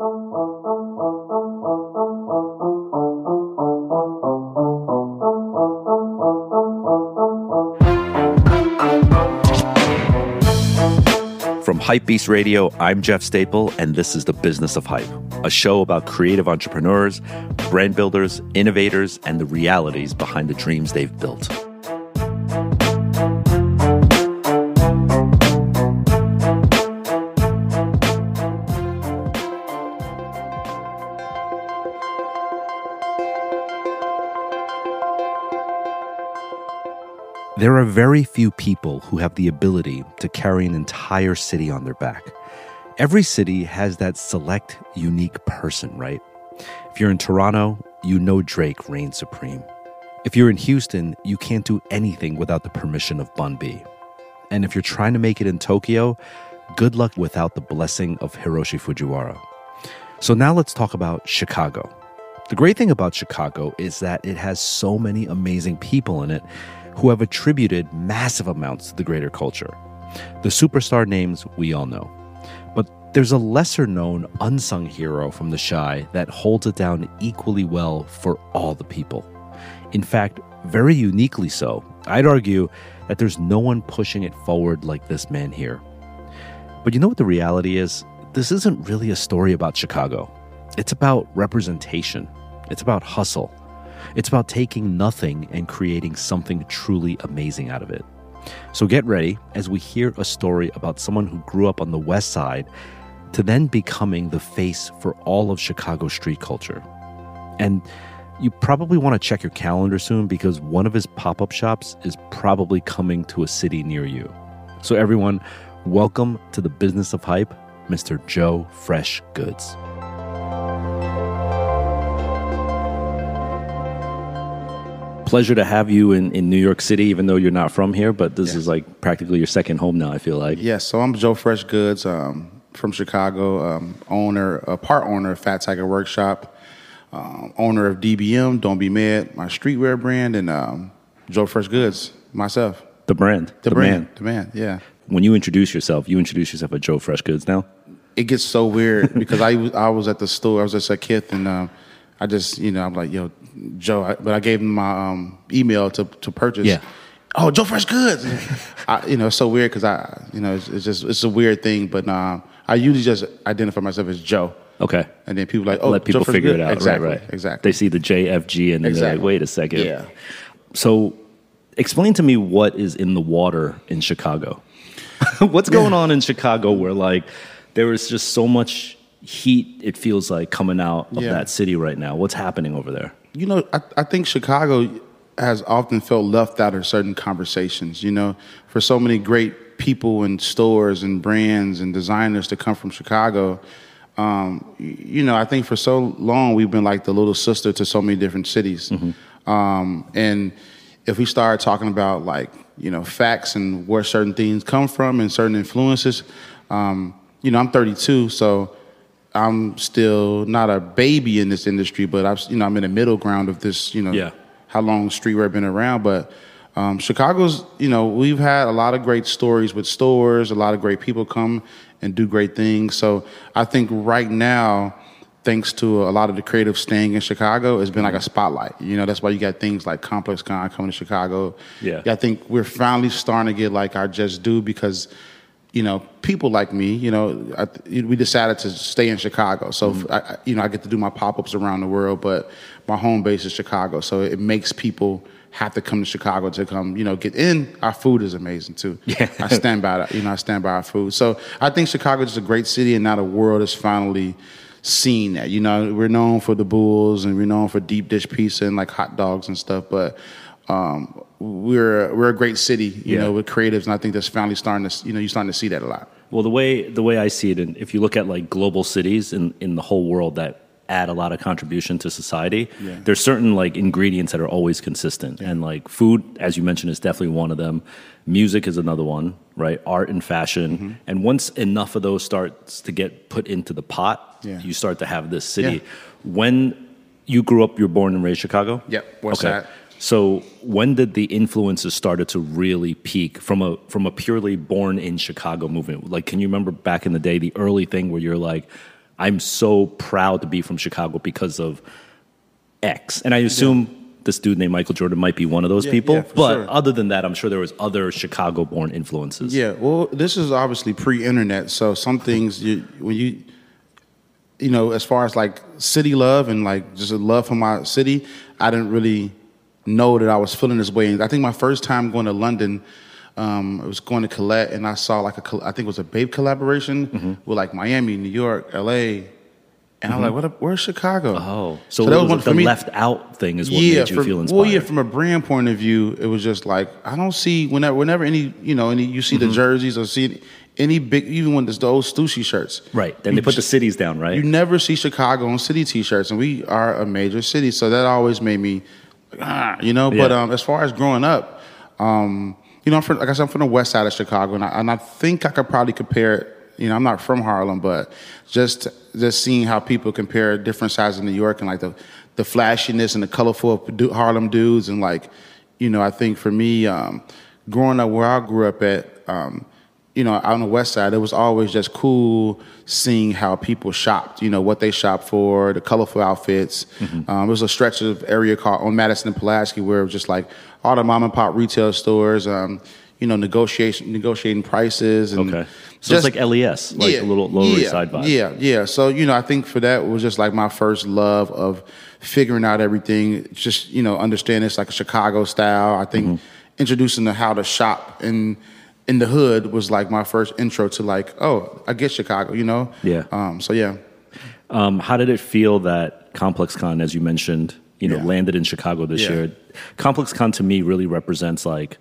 From Hypebeast Radio, I'm Jeff Staple, and this is The Business of Hype, a show about creative entrepreneurs, brand builders, innovators, and the realities behind the dreams they've built. There are very few people who have the ability to carry an entire city on their back. Every city has that select, unique person, right? If you're in Toronto, you know Drake reigns supreme. If you're in Houston, you can't do anything without the permission of Bun B. And if you're trying to make it in Tokyo, good luck without the blessing of Hiroshi Fujiwara. So now let's talk about Chicago. The great thing about Chicago is that it has so many amazing people in it who have attributed massive amounts to the greater culture. The superstar names we all know. But there's a lesser known, unsung hero from the Chi that holds it down equally well for all the people. In fact, very uniquely so. I'd argue that there's no one pushing it forward like this man here. But you know what the reality is? This isn't really a story about Chicago. It's about representation, it's about hustle. It's about taking nothing and creating something truly amazing out of it. So get ready as we hear a story about someone who grew up on the West Side to then becoming the face for all of Chicago street culture. And you probably want to check your calendar soon because one of his pop up shops is probably coming to a city near you. So, everyone, welcome to the business of hype, Mr. Joe Fresh Goods. Pleasure to have you in, in New York City, even though you're not from here, but this yeah. is like practically your second home now, I feel like. Yes, yeah, so I'm Joe Fresh Goods um, from Chicago, um, owner, a part owner of Fat Tiger Workshop, um, owner of DBM, Don't Be Mad, my streetwear brand, and um, Joe Fresh Goods, myself. The brand. The, the brand. Man. The man, yeah. When you introduce yourself, you introduce yourself as Joe Fresh Goods now? It gets so weird because I, I was at the store, I was just a kid, and um, I just, you know, I'm like, yo, Joe, I, but I gave him my um, email to to purchase. Yeah. Oh, Joe Fresh Goods. I, you know, it's so weird because I, you know, it's, it's, just it's a weird thing. But uh, I usually just identify myself as Joe. Okay. And then people like, oh, let people Joe figure it out. Exactly. Right, right. Exactly. They see the JFG and then exactly. they're like, wait a second. Yeah. So, explain to me what is in the water in Chicago. What's going on in Chicago where like there is just so much heat? It feels like coming out of yeah. that city right now. What's happening over there? you know, I, I think Chicago has often felt left out of certain conversations. You know, for so many great people and stores and brands and designers to come from Chicago. Um, you know, I think for so long we've been like the little sister to so many different cities. Mm-hmm. Um, and if we start talking about like, you know, facts and where certain things come from and certain influences, um, you know, I'm 32, so I'm still not a baby in this industry, but I've you know I'm in the middle ground of this. You know, yeah. how long streetwear been around? But um, Chicago's you know we've had a lot of great stories with stores, a lot of great people come and do great things. So I think right now. Thanks to a lot of the creative staying in Chicago, it's been like a spotlight. You know, that's why you got things like Complex Con coming to Chicago. Yeah. I think we're finally starting to get like our just due because you know, people like me, you know, I, we decided to stay in Chicago. So, mm-hmm. I, you know, I get to do my pop ups around the world, but my home base is Chicago. So it makes people have to come to Chicago to come, you know, get in. Our food is amazing too. Yeah. I stand by that. You know, I stand by our food. So I think Chicago is a great city, and now the world is finally seeing that. You know, we're known for the Bulls, and we're known for deep dish pizza and like hot dogs and stuff, but. Um, we're we're a great city, you yeah. know, with creatives, and I think that's finally starting to you know you're starting to see that a lot. Well, the way the way I see it, and if you look at like global cities in in the whole world that add a lot of contribution to society, yeah. there's certain like ingredients that are always consistent, yeah. and like food, as you mentioned, is definitely one of them. Music is another one, right? Art and fashion, mm-hmm. and once enough of those starts to get put into the pot, you start to have this city. When you grew up, you're born and raised Chicago. Yep. What's okay. that? So when did the influences started to really peak from a from a purely born in Chicago movement? Like, can you remember back in the day the early thing where you're like, I'm so proud to be from Chicago because of X. And I assume this dude named Michael Jordan might be one of those Yeah, people. yeah, but sure. other than that, I'm sure there was other Chicago-born influences. Yeah, well, this is obviously pre-internet, so some things you when you you know, as far as like city love and like just a love for my city, I didn't really know that I was feeling this way. And I think my first time going to London, um, I was going to Colette, and I saw like a I think it was a BAPE collaboration Mm-hmm. with like Miami, New York, L.A. And I'm like, what? Where's Chicago? Oh, so, that was one the me- left out thing is what made you from, feel inspired. Well, yeah, from a brand point of view, it was just like I don't see whenever whenever any you know any you see Mm-hmm. the jerseys or see any big even when there's those Stussy shirts. right. Then you they put the cities down, right? You never see Chicago on city T-shirts, and we are a major city, so that always made me, ah, you know. But Yeah. um, as far as growing up, um, you know, I'm from, like I said, I'm from the west side of Chicago, and I, and I think I could probably compare it. You know, I'm not from Harlem, but just just seeing how people compare different sides of New York and like the the flashiness and the colorful Harlem dudes, and like, you know, I think for me, um, growing up where I grew up at. Um, you know, out on the west side, it was always just cool seeing how people shopped, you know, what they shopped for, the colorful outfits. Um, there was a stretch of area called on Madison and Pulaski where it was just like all the mom and pop retail stores, um, you know, negotiation, negotiating prices. And okay. So it's like LES, like a little Lower East Side vibe. yeah, yeah. So you know, I think for that was just like my first love of figuring out everything. Just you know, understanding it's like a Chicago style. I think Mm-hmm. introducing to how to shop in in the hood was like my first intro to like, oh, I get Chicago. You know. Yeah. Um. So yeah. Um, how did it feel that ComplexCon, as you mentioned, you know, Yeah. landed in Chicago this Yeah. year? ComplexCon to me really represents like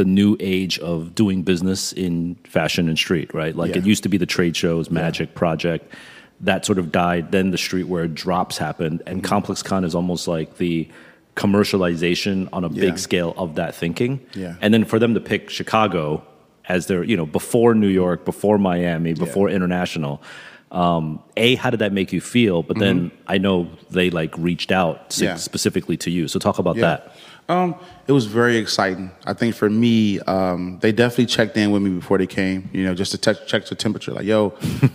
the new age of doing business in fashion and street, right? Like Yeah. it used to be the trade shows, Magic Project, that sort of died. Then the streetwear drops happened, and Mm-hmm. ComplexCon is almost like the commercialization on a big scale of that thinking. Yeah. And then for them to pick Chicago as their, you know, before New York, before Miami, before international. Um, a, how did that make you feel? But then I know they like reached out Mm-hmm. Yeah. specifically to you. So talk about Yeah. that. Um, it was very exciting. I think for me, um, they definitely checked in with me before they came. You know, just to te- check the temperature. Like, yo,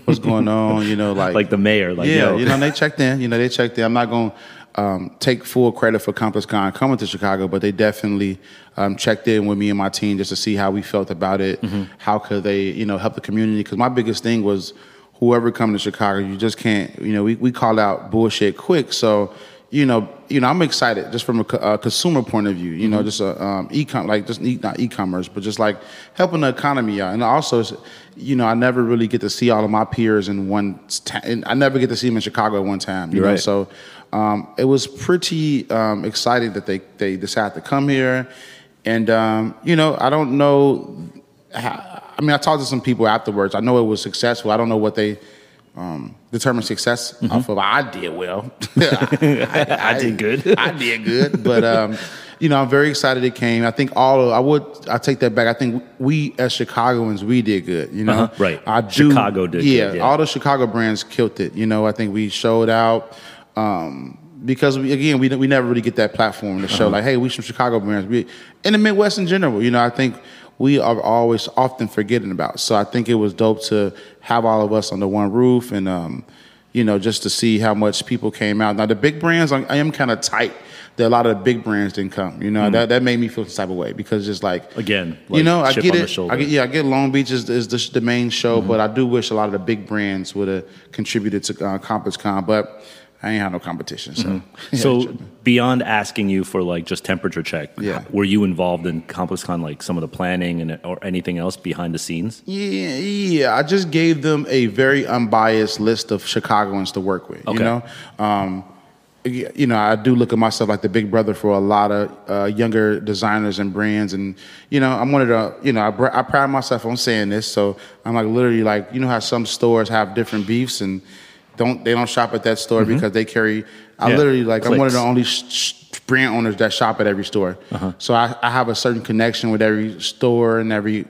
what's going on? You know, like Like the mayor, like yeah, yo. you know, they checked in. You know, they checked in. I'm not going to um, take full credit for ComplexCon coming to Chicago, but they definitely um, checked in with me and my team just to see how we felt about it. Mm-hmm. How could they, you know, help the community? Because my biggest thing was whoever come to Chicago, you just can't. You know, we we call out bullshit quick. So. You know, you know, I'm excited just from a, a consumer point of view. You know, just a um, e-com, like just e- not e-commerce, but just like helping the economy out. And also, you know, I never really get to see all of my peers in one. ta- and I never get to see them in Chicago at one time. You know, right. so um, it was pretty um, exciting that they they decided to come here. And um, you know, I don't know. How, I mean, I talked to some people afterwards. I know it was successful. I don't know what they um, determined success Mm-hmm. off of. I did well. I, I did good. I did good, but um, you know, I'm very excited it came. I think all of, I would I take that back. I think we as Chicagoans we did good. You know, Uh-huh, right. I do, Chicago did Yeah, good, yeah. all the Chicago brands killed it. You know, I think we showed out. Um, because we, again, we we never really get that platform to Uh-huh. show like, hey, we some Chicago brands. We in the Midwest in general, you know, I think we are always often forgetting about. So I think it was dope to have all of us under one roof and um, you know, just to see how much people came out. Now the big brands, I, am kind of tight. That a lot of the big brands didn't come. You know, that that made me feel some type of way because it's like. Again, you like know, I get it. I get, yeah, I get Long Beach is, is the, the main show, Mm-hmm. but I do wish a lot of the big brands would have contributed to uh, ComplexCon. But I ain't had no competition, so Mm-hmm. So beyond asking you for like just temperature check, Yeah. were you involved in ComplexCon like some of the planning and or anything else behind the scenes? Yeah, yeah. I just gave them a very unbiased list of Chicagoans to work with. Okay. You know, um, you know, I do look at myself like the big brother for a lot of uh, younger designers and brands, and you know, I'm one of the, you know, I, br- I pride myself on saying this. So I'm like literally like, you know, how some stores have different beefs and don't they don't shop at that store because they carry. I Mm-hmm. Yeah, literally like I'm one of the only sh- sh- brand owners that shop at every store. Uh-huh. So I, I have a certain connection with every store and every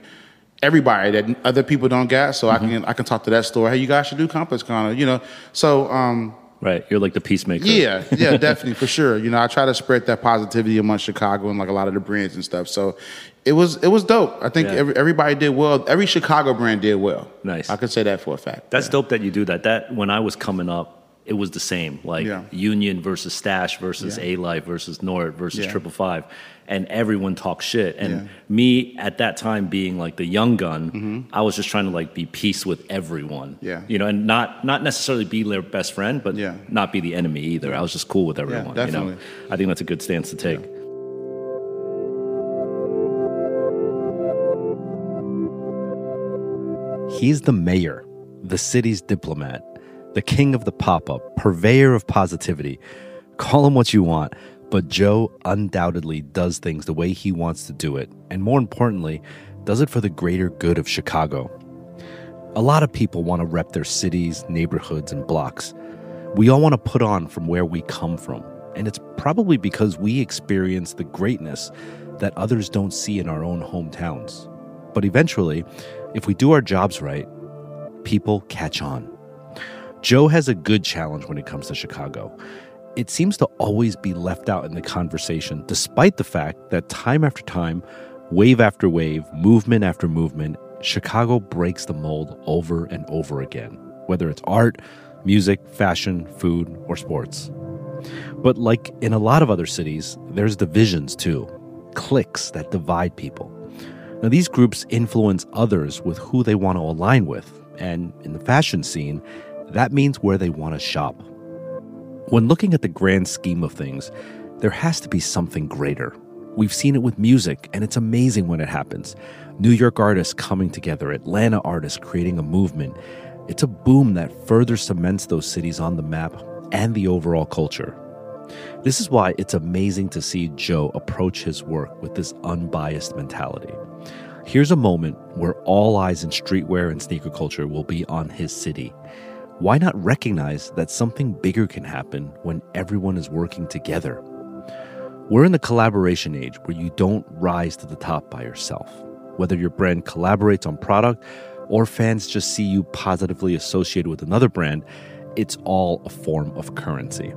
everybody that other people don't get. So Mm-hmm. I can I can talk to that store. Hey, you guys should do ComplexCon. You know. So um, Right, you're like the peacemaker. yeah, yeah, definitely for sure. You know, I try to spread that positivity among Chicago and like a lot of the brands and stuff. So it was it was dope. I think Yeah. every, everybody did well. Every Chicago brand did well. Nice. I can say that for a fact. That's Yeah. dope that you do that. That when I was coming up, it was the same. Like Yeah. Union versus Stash versus. ALIFE versus Nord versus. Triple Five, and everyone talked shit. And me at that time being like the young gun, I was just trying to like be peace with everyone. Mm-hmm. Yeah. you know, and not not necessarily be their best friend, but Yeah. not be the enemy either. I was just cool with everyone. You know, definitely. I think that's a good stance to take. He's the mayor, the city's diplomat, the king of the pop up, purveyor of positivity. Call him what you want, but Joe undoubtedly does things the way he wants to do it, and more importantly, does it for the greater good of Chicago. A lot of people want to rep their cities, neighborhoods, and blocks. We all want to put on from where we come from, and it's probably because we experience the greatness that others don't see in our own hometowns. But eventually, if we do our jobs right, people catch on. Joe has a good challenge when it comes to Chicago. It seems to always be left out in the conversation, despite the fact that time after time, wave after wave, movement after movement, Chicago breaks the mold over and over again, whether it's art, music, fashion, food, or sports. But like in a lot of other cities, there's divisions too, cliques that divide people. Now, these groups influence others with who they want to align with, and in the fashion scene, that means where they want to shop. When looking at the grand scheme of things, there has to be something greater. We've seen it with music, and it's amazing when it happens. New York artists coming together, Atlanta artists creating a movement. It's a boom that further cements those cities on the map and the overall culture. This is why it's amazing to see Joe approach his work with this unbiased mentality. Here's a moment where all eyes in streetwear and sneaker culture will be on his city. Why not recognize that something bigger can happen when everyone is working together? We're in the collaboration age where you don't rise to the top by yourself. Whether your brand collaborates on product or fans just see you positively associated with another brand, it's all a form of currency.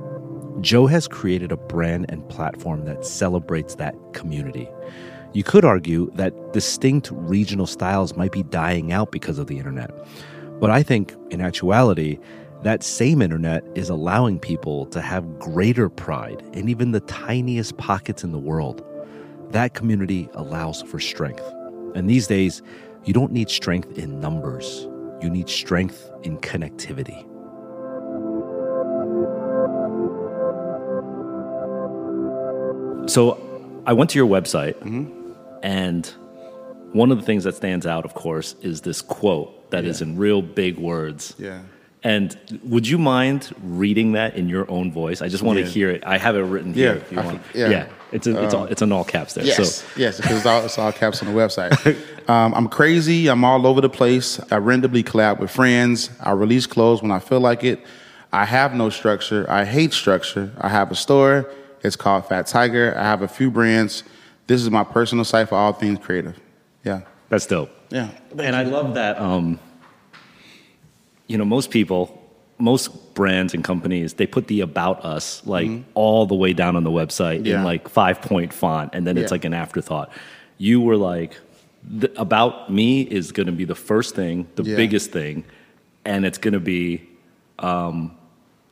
Joe has created a brand and platform that celebrates that community. You could argue that distinct regional styles might be dying out because of the internet. But I think, in actuality, that same internet is allowing people to have greater pride in even the tiniest pockets in the world. That community allows for strength. And these days, you don't need strength in numbers, you need strength in connectivity. So I went to your website, mm-hmm. And one of the things that stands out, of course, is this quote that is Yeah. in real big words. Yeah. And would you mind reading that in your own voice? I just want Yeah. to hear it. I have it written Yeah, here. If you I want. can- yeah. it's a, it's all, it's in all caps there. Yes, So yes, because it's all, it's all caps on the website. um, I'm crazy. I'm all over the place. I randomly collab with friends. I release clothes when I feel like it. I have no structure. I hate structure. I have a store. It's called Fat Tiger. I have a few brands. This is my personal site for all things creative. Yeah, that's dope. yeah. And I love that. Um, you know, most people, most brands and companies, they put the about us like all the way down on the website in Mm-hmm. Like five point font, and then it's like an afterthought. You were like, the, about me is going to be the first thing, the Yeah. biggest thing, and it's going to be um,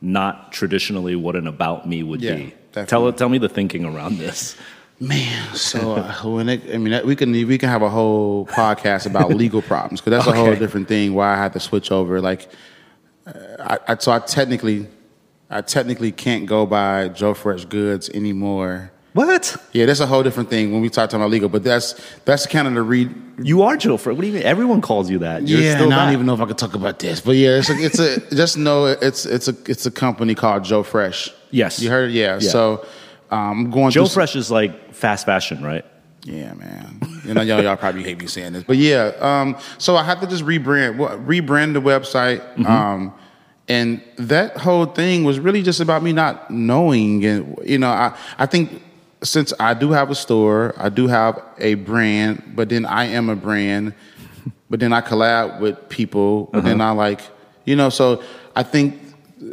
not traditionally what an about me would Yeah, be. definitely. Tell tell me the thinking around this. Man, so uh, when it, I mean, that- we can we can have a whole podcast about legal problems because that's a whole different thing. Why I had to switch over, like, uh, I, I so I technically, I technically can't go by Joe Fresh Goods anymore. What? Yeah, that's a whole different thing when we talk about legal. But that's that's kind of the read. You are Joe Fresh. What do you mean? Everyone calls you that. You're yeah, still and I don't even know if I could talk about this, but yeah, it's a, it's a just know it's it's a it's a company called Joe Fresh. Yes. you heard it. Yeah, Yeah. so um, I'm going Joe through some- Fresh is like fast fashion, right? Yeah, man. You know, y'all, y'all probably hate me saying this, but yeah. Um, so I have to just rebrand, rebrand the website, um, and that whole thing was really just about me not knowing. And you know, I I think since I do have a store, I do have a brand, but then I am a brand, but then I collab with people, but then I like, you know, so I think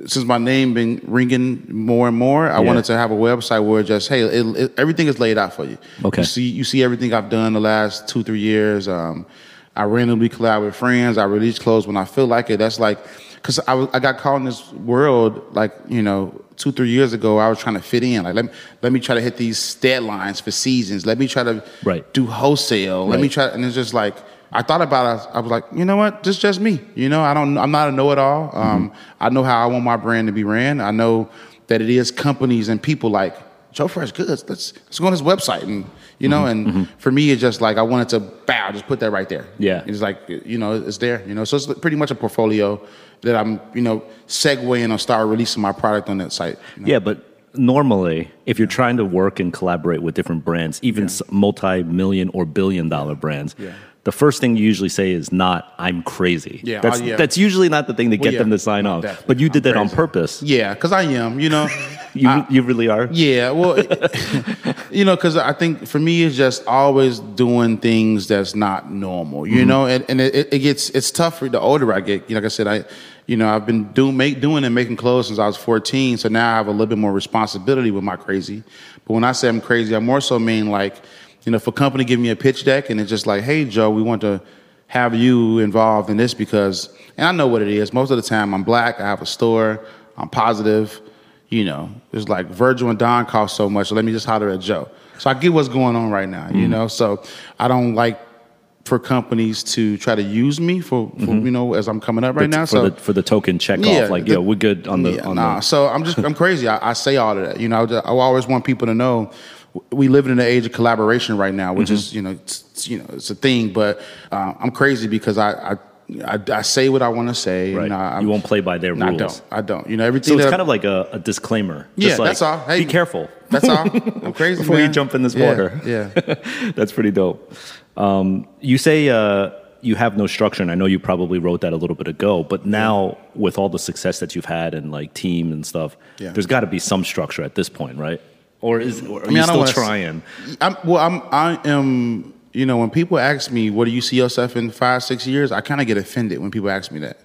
since my name been ringing more and more, I Yeah. wanted to have a website where just hey, it, it, everything is laid out for you. Okay. You see, you see everything I've done the last two three years. Um, I randomly collab with friends. I release clothes when I feel like it. That's like because I, I got caught in this world like you know two three years ago. I was trying to fit in. Like let me let me try to hit these deadlines for seasons. Let me try to Right. do wholesale. Let me try, and it's just like I thought about it. I was like, you know what? This is just me. You know, I don't. I'm not a know-it-all. Mm-hmm. Um, I know how I want my brand to be ran. I know that it is companies and people like Joe Fresh Goods. Let's let's go on his website and you know. Mm-hmm. And mm-hmm. for me, it's just like I wanted to bow, just put that right there. Yeah. it's like you know, it's there. You know, so it's pretty much a portfolio that I'm you know segueing or start releasing my product on that site. you know. Yeah, but normally, if you're trying to work and collaborate with different brands, even s multi-million or billion-dollar brands, Yeah. The first thing you usually say is not "I'm crazy." Yeah, oh, that's oh, yeah. that's usually not the thing to Well, get yeah, them to sign off. definitely. But you did I'm that on purpose. Yeah, because I am. You know. You I- you really are. Yeah, well, you know, because I think for me, it's just always doing things that's not normal, you mm-hmm. know, and, and it, it gets it's tough for the older I get. You know, like I said, I, you know, I've been doing make, doing and making clothes since I was fourteen, so now I have a little bit more responsibility with my crazy. But when I say I'm crazy, I more so mean like, you know, if a company give me a pitch deck and it's just like, hey, Joe, we want to have you involved in this because, and I know what it is. Most of the time, I'm black. I have a store. I'm positive you know, it's like Virgil and Don cost so much. So let me just holler at Joe. So I get what's going on right now, Mm-hmm. you know. So I don't like for companies to try to use me for, for you know as I'm coming up right now. for So the for the token check Yeah, off, like the- yeah, we're good on the yeah, on nah. the So I'm just I'm crazy. I, I say all of that. You know, I, I always want people to know we live in an age of collaboration right now, which Mm-hmm. is you know it's, you know it's a thing. But uh, I'm crazy because I I, I, I say what I want to say. right. And I, you won't play by their rules. I don't. I don't. You know everything. So it's kind of like a, a disclaimer. Yeah, like, that's all. Hey, be careful. That's all. I'm crazy Before you jump in this Yeah, water. Yeah. That's pretty dope. Um, you say uh, you have no structure, and I know you probably wrote that a little bit ago. But now, with all the success that you've had and like team and stuff, Yeah. there's got to be some structure at this point, right? Or is or are mean, you I still wanna trying? I'm, well, I'm, I am, you know, when people ask me, what do you see yourself in five, six years? I kind of get offended when people ask me that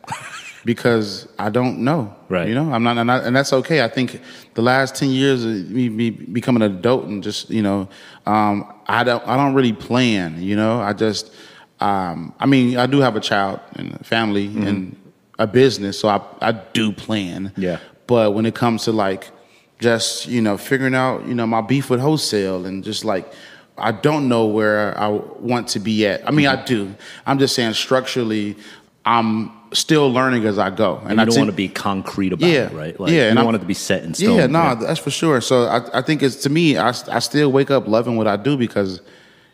because I don't know. Right. You know, I'm not, and, I, and that's okay. I think the last 10 years of me, me becoming an adult and just, you know, um, I don't, I don't really plan, you know, I just, um, I mean, I do have a child and a family and a business, so I, I do plan. Yeah. But when it comes to like just, you know, figuring out, you know, my beef with wholesale and just like I don't know where I want to be at. I mean, I mm-hmm. do. I'm just saying structurally, I'm still learning as I go. And you I don't think- want to be concrete about Yeah, it, right? Like, yeah, and don't I'm- want it to be set in stone. yeah, no, right? that's for sure. So I, I think it's to me, I, I still wake up loving what I do because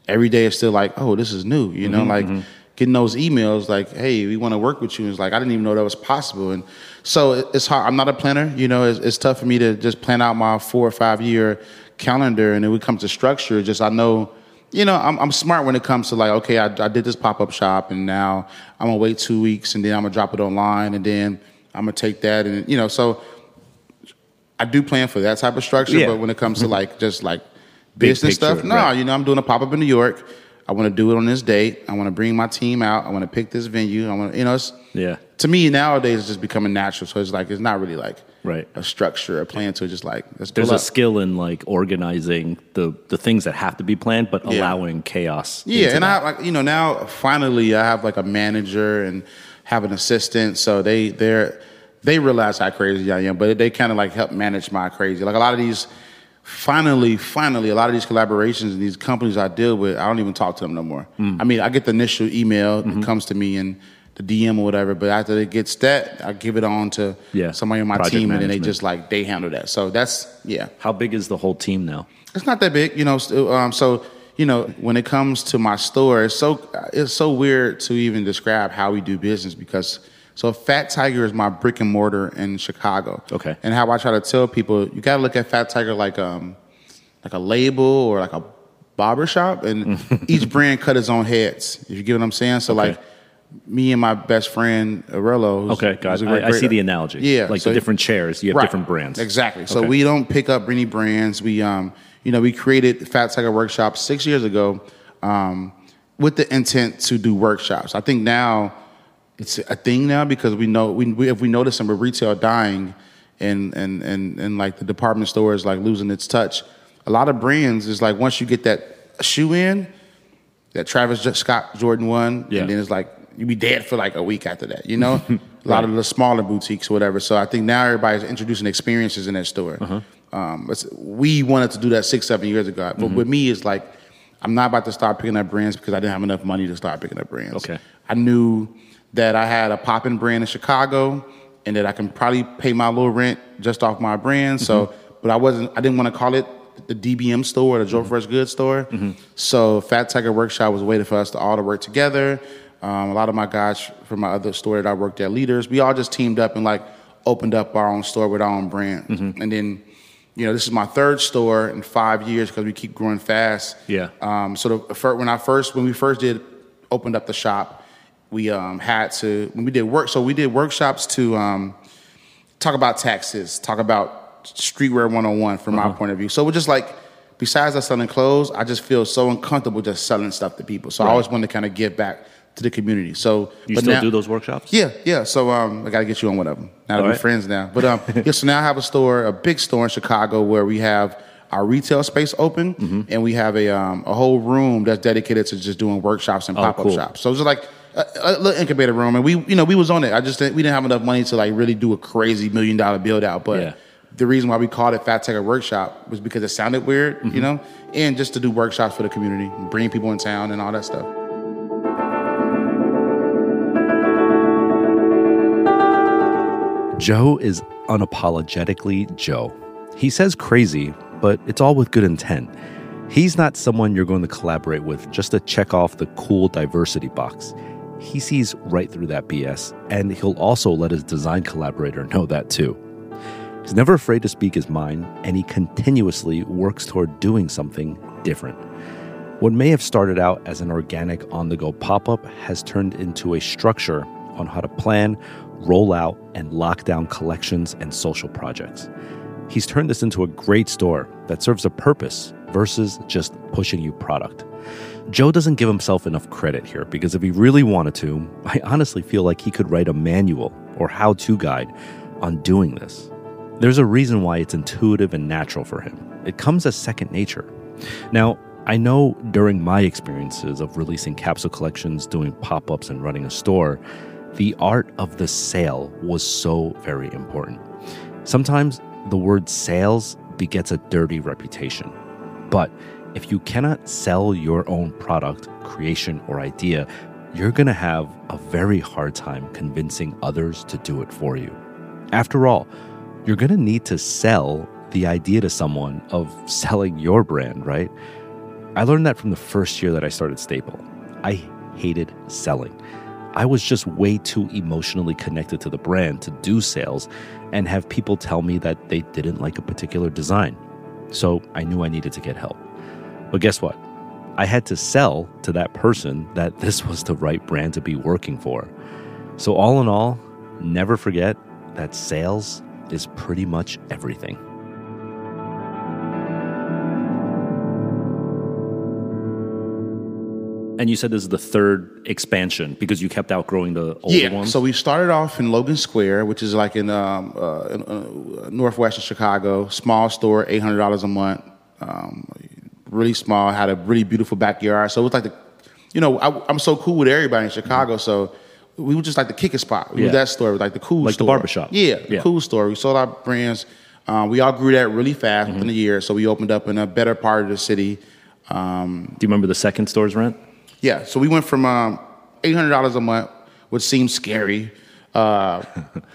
every day it's still like, oh, this is new. You know, mm-hmm, like mm-hmm. Getting those emails like, hey, we want to work with you. And It's like I didn't even know that was possible. And so it's hard. I'm not a planner. You know, it's, it's tough for me to just plan out my four or five year calendar. And then when it comes to structure, just I know. You know, I'm, I'm smart when it comes to like, okay, I, I did this pop up shop, and now I'm gonna wait two weeks, and then I'm gonna drop it online, and then I'm gonna take that, and you know, so I do plan for that type of structure, Yeah. but when it comes to mm-hmm. like just like business picture, stuff, no, right. you know, I'm doing a pop up in New York. I want to do it on this date. I want to bring my team out. I want to pick this venue. I want to, you know, it's, Yeah. to me nowadays it's just becoming natural. So it's like it's not really like Right. a structure, a plan So it, just like let's There's pull a up. skill in like organizing the the things that have to be planned, but Yeah. allowing chaos. Yeah, and I that. have like you know now finally I have like a manager and have an assistant, so they they're they realize how crazy I am, but they kind of like help manage my crazy. Like a lot of these, finally, finally, a lot of these collaborations and these companies I deal with, I don't even talk to them no more. Mm. I mean, I get the initial email Mm-hmm. that comes to me and the DM or whatever, but after it gets that, I give it on to Yeah, somebody on my project team, and then they just like they handle that. So that's yeah. How big is the whole team now? It's not that big, you know. Um, so you know, when it comes to my store, it's so it's so weird to even describe how we do business because so Fat Tiger is my brick and mortar in Chicago. Okay. and how I try to tell people, you got to look at Fat Tiger like um like a label or like a barber shop, and each brand cut its own heads. If you get what I'm saying, so Okay. like. Me and my best friend who's- Okay, got it. I, I see the analogy. Yeah, like so- the different chairs, you have Right. different brands. Exactly. So Okay. we don't pick up any brands. We, um, you know, we created Fat Tiger Workshop six years ago um, with the intent to do workshops. I think now it's a thing now because we know we, we if we notice some retail dying and and and and like the department stores like losing its touch. A lot of brands is like once you get that shoe in, that Travis Scott Jordan one, Yeah. and then it's like you be dead for like a week after that. You know, a lot of the smaller boutiques or whatever. So I think now everybody's introducing experiences in that store. Uh-huh. Um, we wanted to do that six, seven years ago, but Mm-hmm. with me, it's like I'm not about to start picking up brands because I didn't have enough money to start picking up brands. Okay. I knew that I had a popping brand in Chicago and that I can probably pay my little rent just off my brand. So, but I wasn't, I didn't want to call it the DBM store or the Joe Fresh Goods store. So, Fat Tiger Workshop was a way for us to all to work together. Um, a lot of my guys from my other store that I worked at, leaders, we all just teamed up and like opened up our own store with our own brand. And then, you know, this is my third store in five years because we keep growing fast. Yeah. Um, so the, when I first when we first did opened up the shop, we um, had to when we did work. So we did workshops to um, talk about taxes, talk about streetwear 101 from Uh-huh. my point of view. So we're just like, besides us selling clothes, I just feel so uncomfortable just selling stuff to people. So I always wanted to kind of give back to the community. So You still now- do those workshops? yeah, yeah. So um, I got to get you on one of them. Now that we're right. friends now. But um, yeah. So now I have a store, a big store in Chicago, where we have our retail space open, Mm-hmm. and we have a um, a whole room that's dedicated to just doing workshops and Oh, pop up cool. shops. So it's just like a, a little incubator room, and we you know we was on it. I just didn't, we didn't have enough money to like really do a crazy million dollar build out, but. Yeah. The reason why we called it Fat Tiger Workshop was because it sounded weird, Mm-hmm. you know, and just to do workshops for the community, bring people in town, and all that stuff. Joe is unapologetically Joe. He says crazy, but it's all with good intent. He's not someone you're going to collaborate with just to check off the cool diversity box. He sees right through that BS, and he'll also let his design collaborator know that too. He's never afraid to speak his mind, and he continuously works toward doing something different. What may have started out as an organic on the go pop up has turned into a structure on how to plan, roll out, and lock down collections and social projects. He's turned this into a great store that serves a purpose versus just pushing you product. Joe doesn't give himself enough credit here because if he really wanted to, I honestly feel like he could write a manual or how to guide on doing this. There's a reason why it's intuitive and natural for him. It comes as second nature. Now, I know during my experiences of releasing capsule collections, doing pop ups, and running a store, the art of the sale was so very important. Sometimes the word sales begets a dirty reputation. But if you cannot sell your own product, creation, or idea, you're going to have a very hard time convincing others to do it for you. After all, you're going to need to sell the idea to someone of selling your brand, right? I learned that from the first year that I started Staple. I hated selling. I was just way too emotionally connected to the brand to do sales and have people tell me that they didn't like a particular design. So I knew I needed to get help. But guess what? I had to sell to that person that this was the right brand to be working for. So, all in all, never forget that sales is pretty much everything. And you said this is the third expansion because you kept outgrowing the older yeah. ones. So we started off in Logan Square, which is like in, um, uh, in uh, northwestern Chicago. Small store, eight hundred dollars a month. Um, really small. Had a really beautiful backyard. So it was like the, you know, I, I'm so cool with everybody in Chicago. So we were just like the kicking spot. We Yeah. was that store, like the cool, Like the store. barbershop. Yeah, the Yeah. cool store. We sold our brands. Um, we all grew that really fast Mm-hmm. within a year. So we opened up in a better part of the city. Um, Do you remember the second store's rent? Yeah, so we went from um, eight hundred dollars a month, which seems scary. Uh,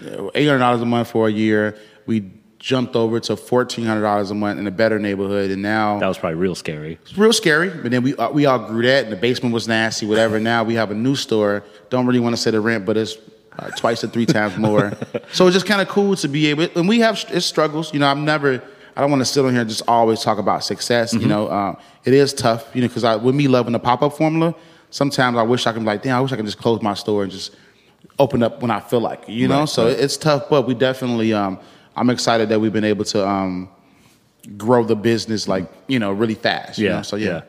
eight hundred dollars a month for a year. We jumped over to fourteen hundred dollars a month in a better neighborhood, and now That was probably real scary. it's real scary. But then we uh, we all grew that, and the basement was nasty, whatever. now we have a new store. Don't really want to say the rent, but it's uh, twice or three times more. so it's just kind of cool to be able. And we have it's struggles. You know, I'm never. I don't want to sit on here and just always talk about success. You know, um, it is tough. You know, because with me loving the pop up formula, sometimes I wish I could be like, damn, I wish I could just close my store and just open up when I feel like. You know, Right, so right. it's tough, but we definitely. Um, I'm excited that we've been able to. Um, grow the business like you know really fast. you Yeah. know? So yeah.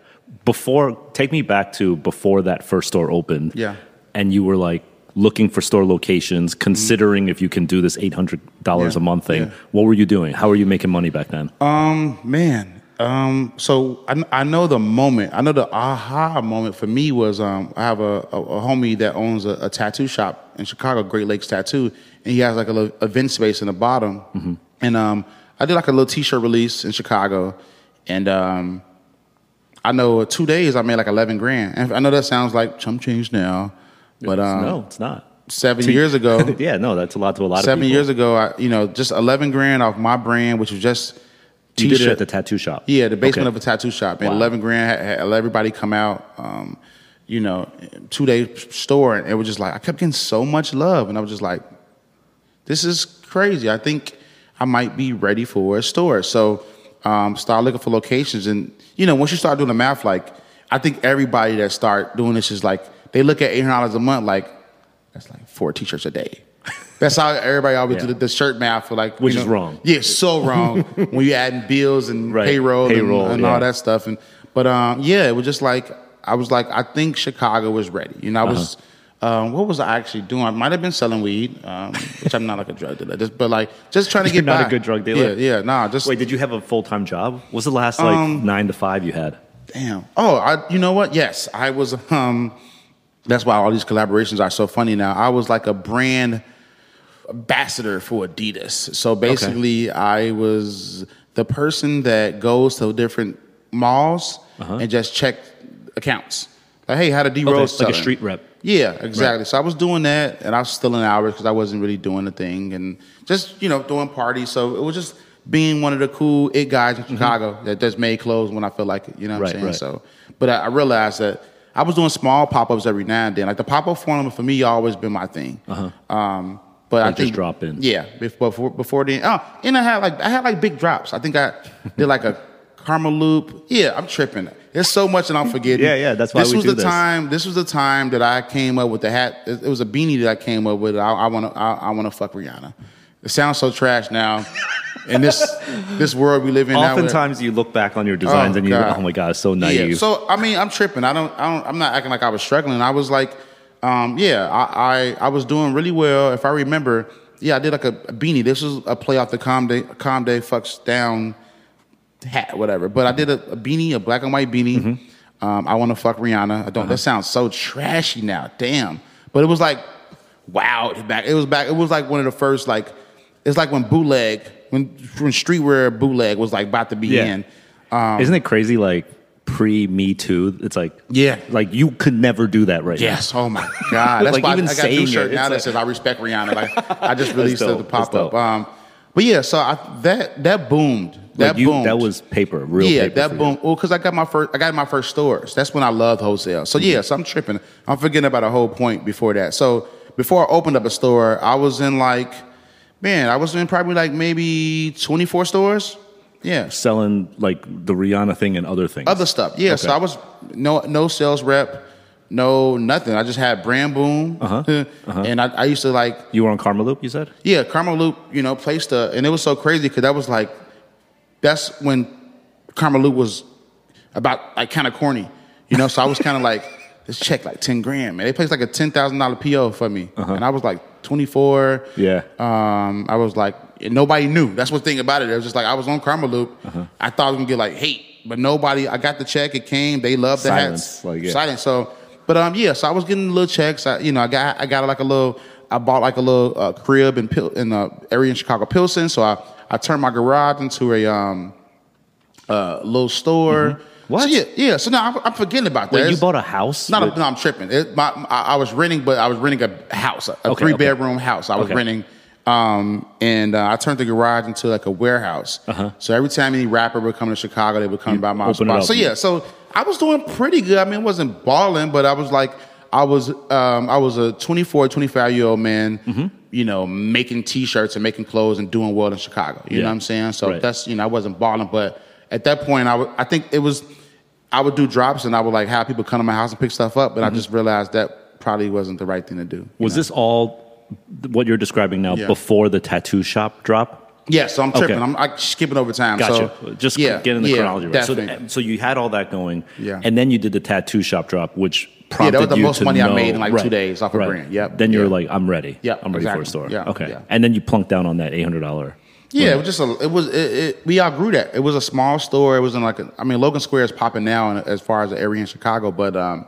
Before, take me back to before that first store opened. Yeah. And you were like looking for store locations, considering if you can do this eight hundred dollars Yeah, a month thing. yeah. What were you doing? How were you making money back then? Um, man. Um, so I, I know the moment. I know the aha moment for me was um, I have a, a, a homie that owns a, a tattoo shop in Chicago, Great Lakes Tattoo, and he has like a little event space in the bottom. And um, I did like a little T-shirt release in Chicago, and um, I know two days I made like eleven grand. And I know that sounds like chump change now, but um, no, it's not. seven years ago, yeah, no, that's a lot to a lot of seven people. years ago, I, you know, just eleven grand off my brand, which was just You did it T-shirt. at the tattoo shop. Yeah, the basement Okay. of a tattoo shop. And Wow. 11 grand, had, had everybody come out, um, you know, two day store. And it was just like, I kept getting so much love. And I was just like, this is crazy. I think I might be ready for a store. So um, start looking for locations. And, you know, once you start doing the math, like, I think everybody that start doing this is like, they look at $800 a month, like, that's like four t shirts a day. That's how everybody always Yeah. do the, the shirt math for like, Which you is wrong. Yeah, so wrong when you adding bills and Right. payroll, Payroll, and, and yeah. all that stuff. And but um, yeah, it was just like I was like, I think Chicago was ready. You know, I was. Uh-huh. Um, what was I actually doing? I might have been selling weed, um, which I'm not like a drug dealer, just, but like just trying to You're get not a good drug dealer? Yeah, yeah, nah, just Wait, did you have a full time job? What was the last like Um, nine to five you had? Damn. Oh, I, you know what? Yes, I was. Um, that's why all these collaborations are so funny now. I was like a brand ambassador for Adidas. So basically, I was the person that goes to different malls and just check accounts. Like, hey, how the D Uh-huh. Okay, like a street rep. Yeah, exactly. So I was doing that, and I was still in hours because I wasn't really doing the thing, and just you know doing parties. So it was just being one of the cool it guys in Chicago that just made clothes when I feel like it. You know what Mm-hmm. Right, I'm saying? right. So, but I, I realized that I was doing small pop ups every now and then. Like the pop up formula for me always been my thing. Uh Um, but I Like Uh-huh. just think drop in. Yeah, before before, then. Oh, and I had like I had like big drops. I think I did like a Karmaloop. Yeah, I'm tripping. There's so much that I'm forgetting. Yeah, yeah, that's why this was do the this. time. This was the time that I came up with the hat. It, it was a beanie that I came up with. I want to. I, I want to fuck Rihanna. It sounds so trash now. In this this world we live in now. Oftentimes you look back on your designs Oh, and you, God. oh my god, it's so naive. yeah. So I mean, I'm tripping. I don't. I don't. I'm not acting like I was struggling. I was like, um, yeah, I, I I was doing really well. If I remember, yeah, I did like a, a beanie. This was a play off the Comme des Comme des fucks down hat, whatever. But I did a, a beanie, a black and white beanie. Mm-hmm. Um, I want to fuck Rihanna. I don't. Uh-huh. That sounds so trashy now. Damn. But it was like, wow. Back. It was back. It was like one of the first like. It's like when bootleg, when when streetwear bootleg was like about to be Yeah. in. Um, Isn't it crazy? Like pre Me Too, it's like Yeah. like you could never do that right Yes. Oh my God. That's Like, why even I, I got a new shirt it, now it's that like- says I respect Rihanna. Like I just released dope. the pop up. Um, but yeah, so I, that that boomed. That Like, you, boomed. that was paper, real yeah, paper. that for you. boomed. Well, because I got my first, I got my first stores. That's when I loved wholesale. So yeah, so I'm tripping. I'm forgetting about a whole point before that. So before I opened up a store, I was in like, man, I was in probably like maybe 24 stores. Yeah, Selling like the Rihanna thing and other things. other stuff. Yeah, so I was no no sales rep, no nothing. I just had Brandboom, Uh-huh. and I, I used to like you were on Karmaloop, you said? yeah, Karmaloop. You know, placed a, and it was so crazy because that was like that's when Karmaloop was about like kind of corny, you know. So I was kind of like this check like ten grand, man. They placed like a ten thousand dollar PO for me, and I was like twenty four. Uh-huh. Yeah. Um, I was like, nobody knew. That's what thing about it. It was just like I was on Karmaloop. Uh-huh. I thought I was gonna get like hate, but nobody. I got the check. It came. They loved the Silence, hats. like, yeah. Silence. So, but um, yeah. So I was getting little checks. I, you know, I got I got like a little. I bought like a little uh, crib in Pil- in the area in Chicago, Pilsen. So I I turned my garage into a um uh little store. What? So yeah, yeah. So now I'm, I'm forgetting about that. Wait, you It's- bought a house? not a, no, I'm tripping. It, my, I, I was renting, but I was renting a house, a, Okay, three bedroom house. I was Okay. renting, um, and uh, I turned the garage into like a warehouse. So every time any rapper would come to Chicago, they would come by my Uh-huh. open it spot. up So yeah, so I was doing pretty good. I mean, it wasn't balling, but I was like, I was, um, I was a 24, 25 year old man, Mm-hmm. you know, making t-shirts and making clothes and doing well in Chicago. You Yeah. know what I'm saying? So Right. that's you know, I wasn't balling, but at that point, I I think it was. I would do drops and I would like have people come to my house and pick stuff up, but I mm-hmm. just realized that probably wasn't the right thing to do. Was know? this all what you're describing now Yeah. before the tattoo shop drop? Yeah, so I'm tripping. Okay. I'm I, skipping over time. Gotcha. So, Just yeah, get in the yeah, chronology. Right. So, so you had all that going, Yeah. and then you did the tattoo shop drop, which prompted that was the most money I made in, like, two days off a right. brand. Yep. Then you're Yeah. like, I'm ready. Yep, I'm ready for a store. Yeah, Okay. yeah. And then you plunked down on that eight hundred dollar. Yeah, it was just a. It was. It, it, we outgrew that. It was a small store. It wasn't like. A, I mean, Logan Square is popping now in- as far as the area in Chicago, but um,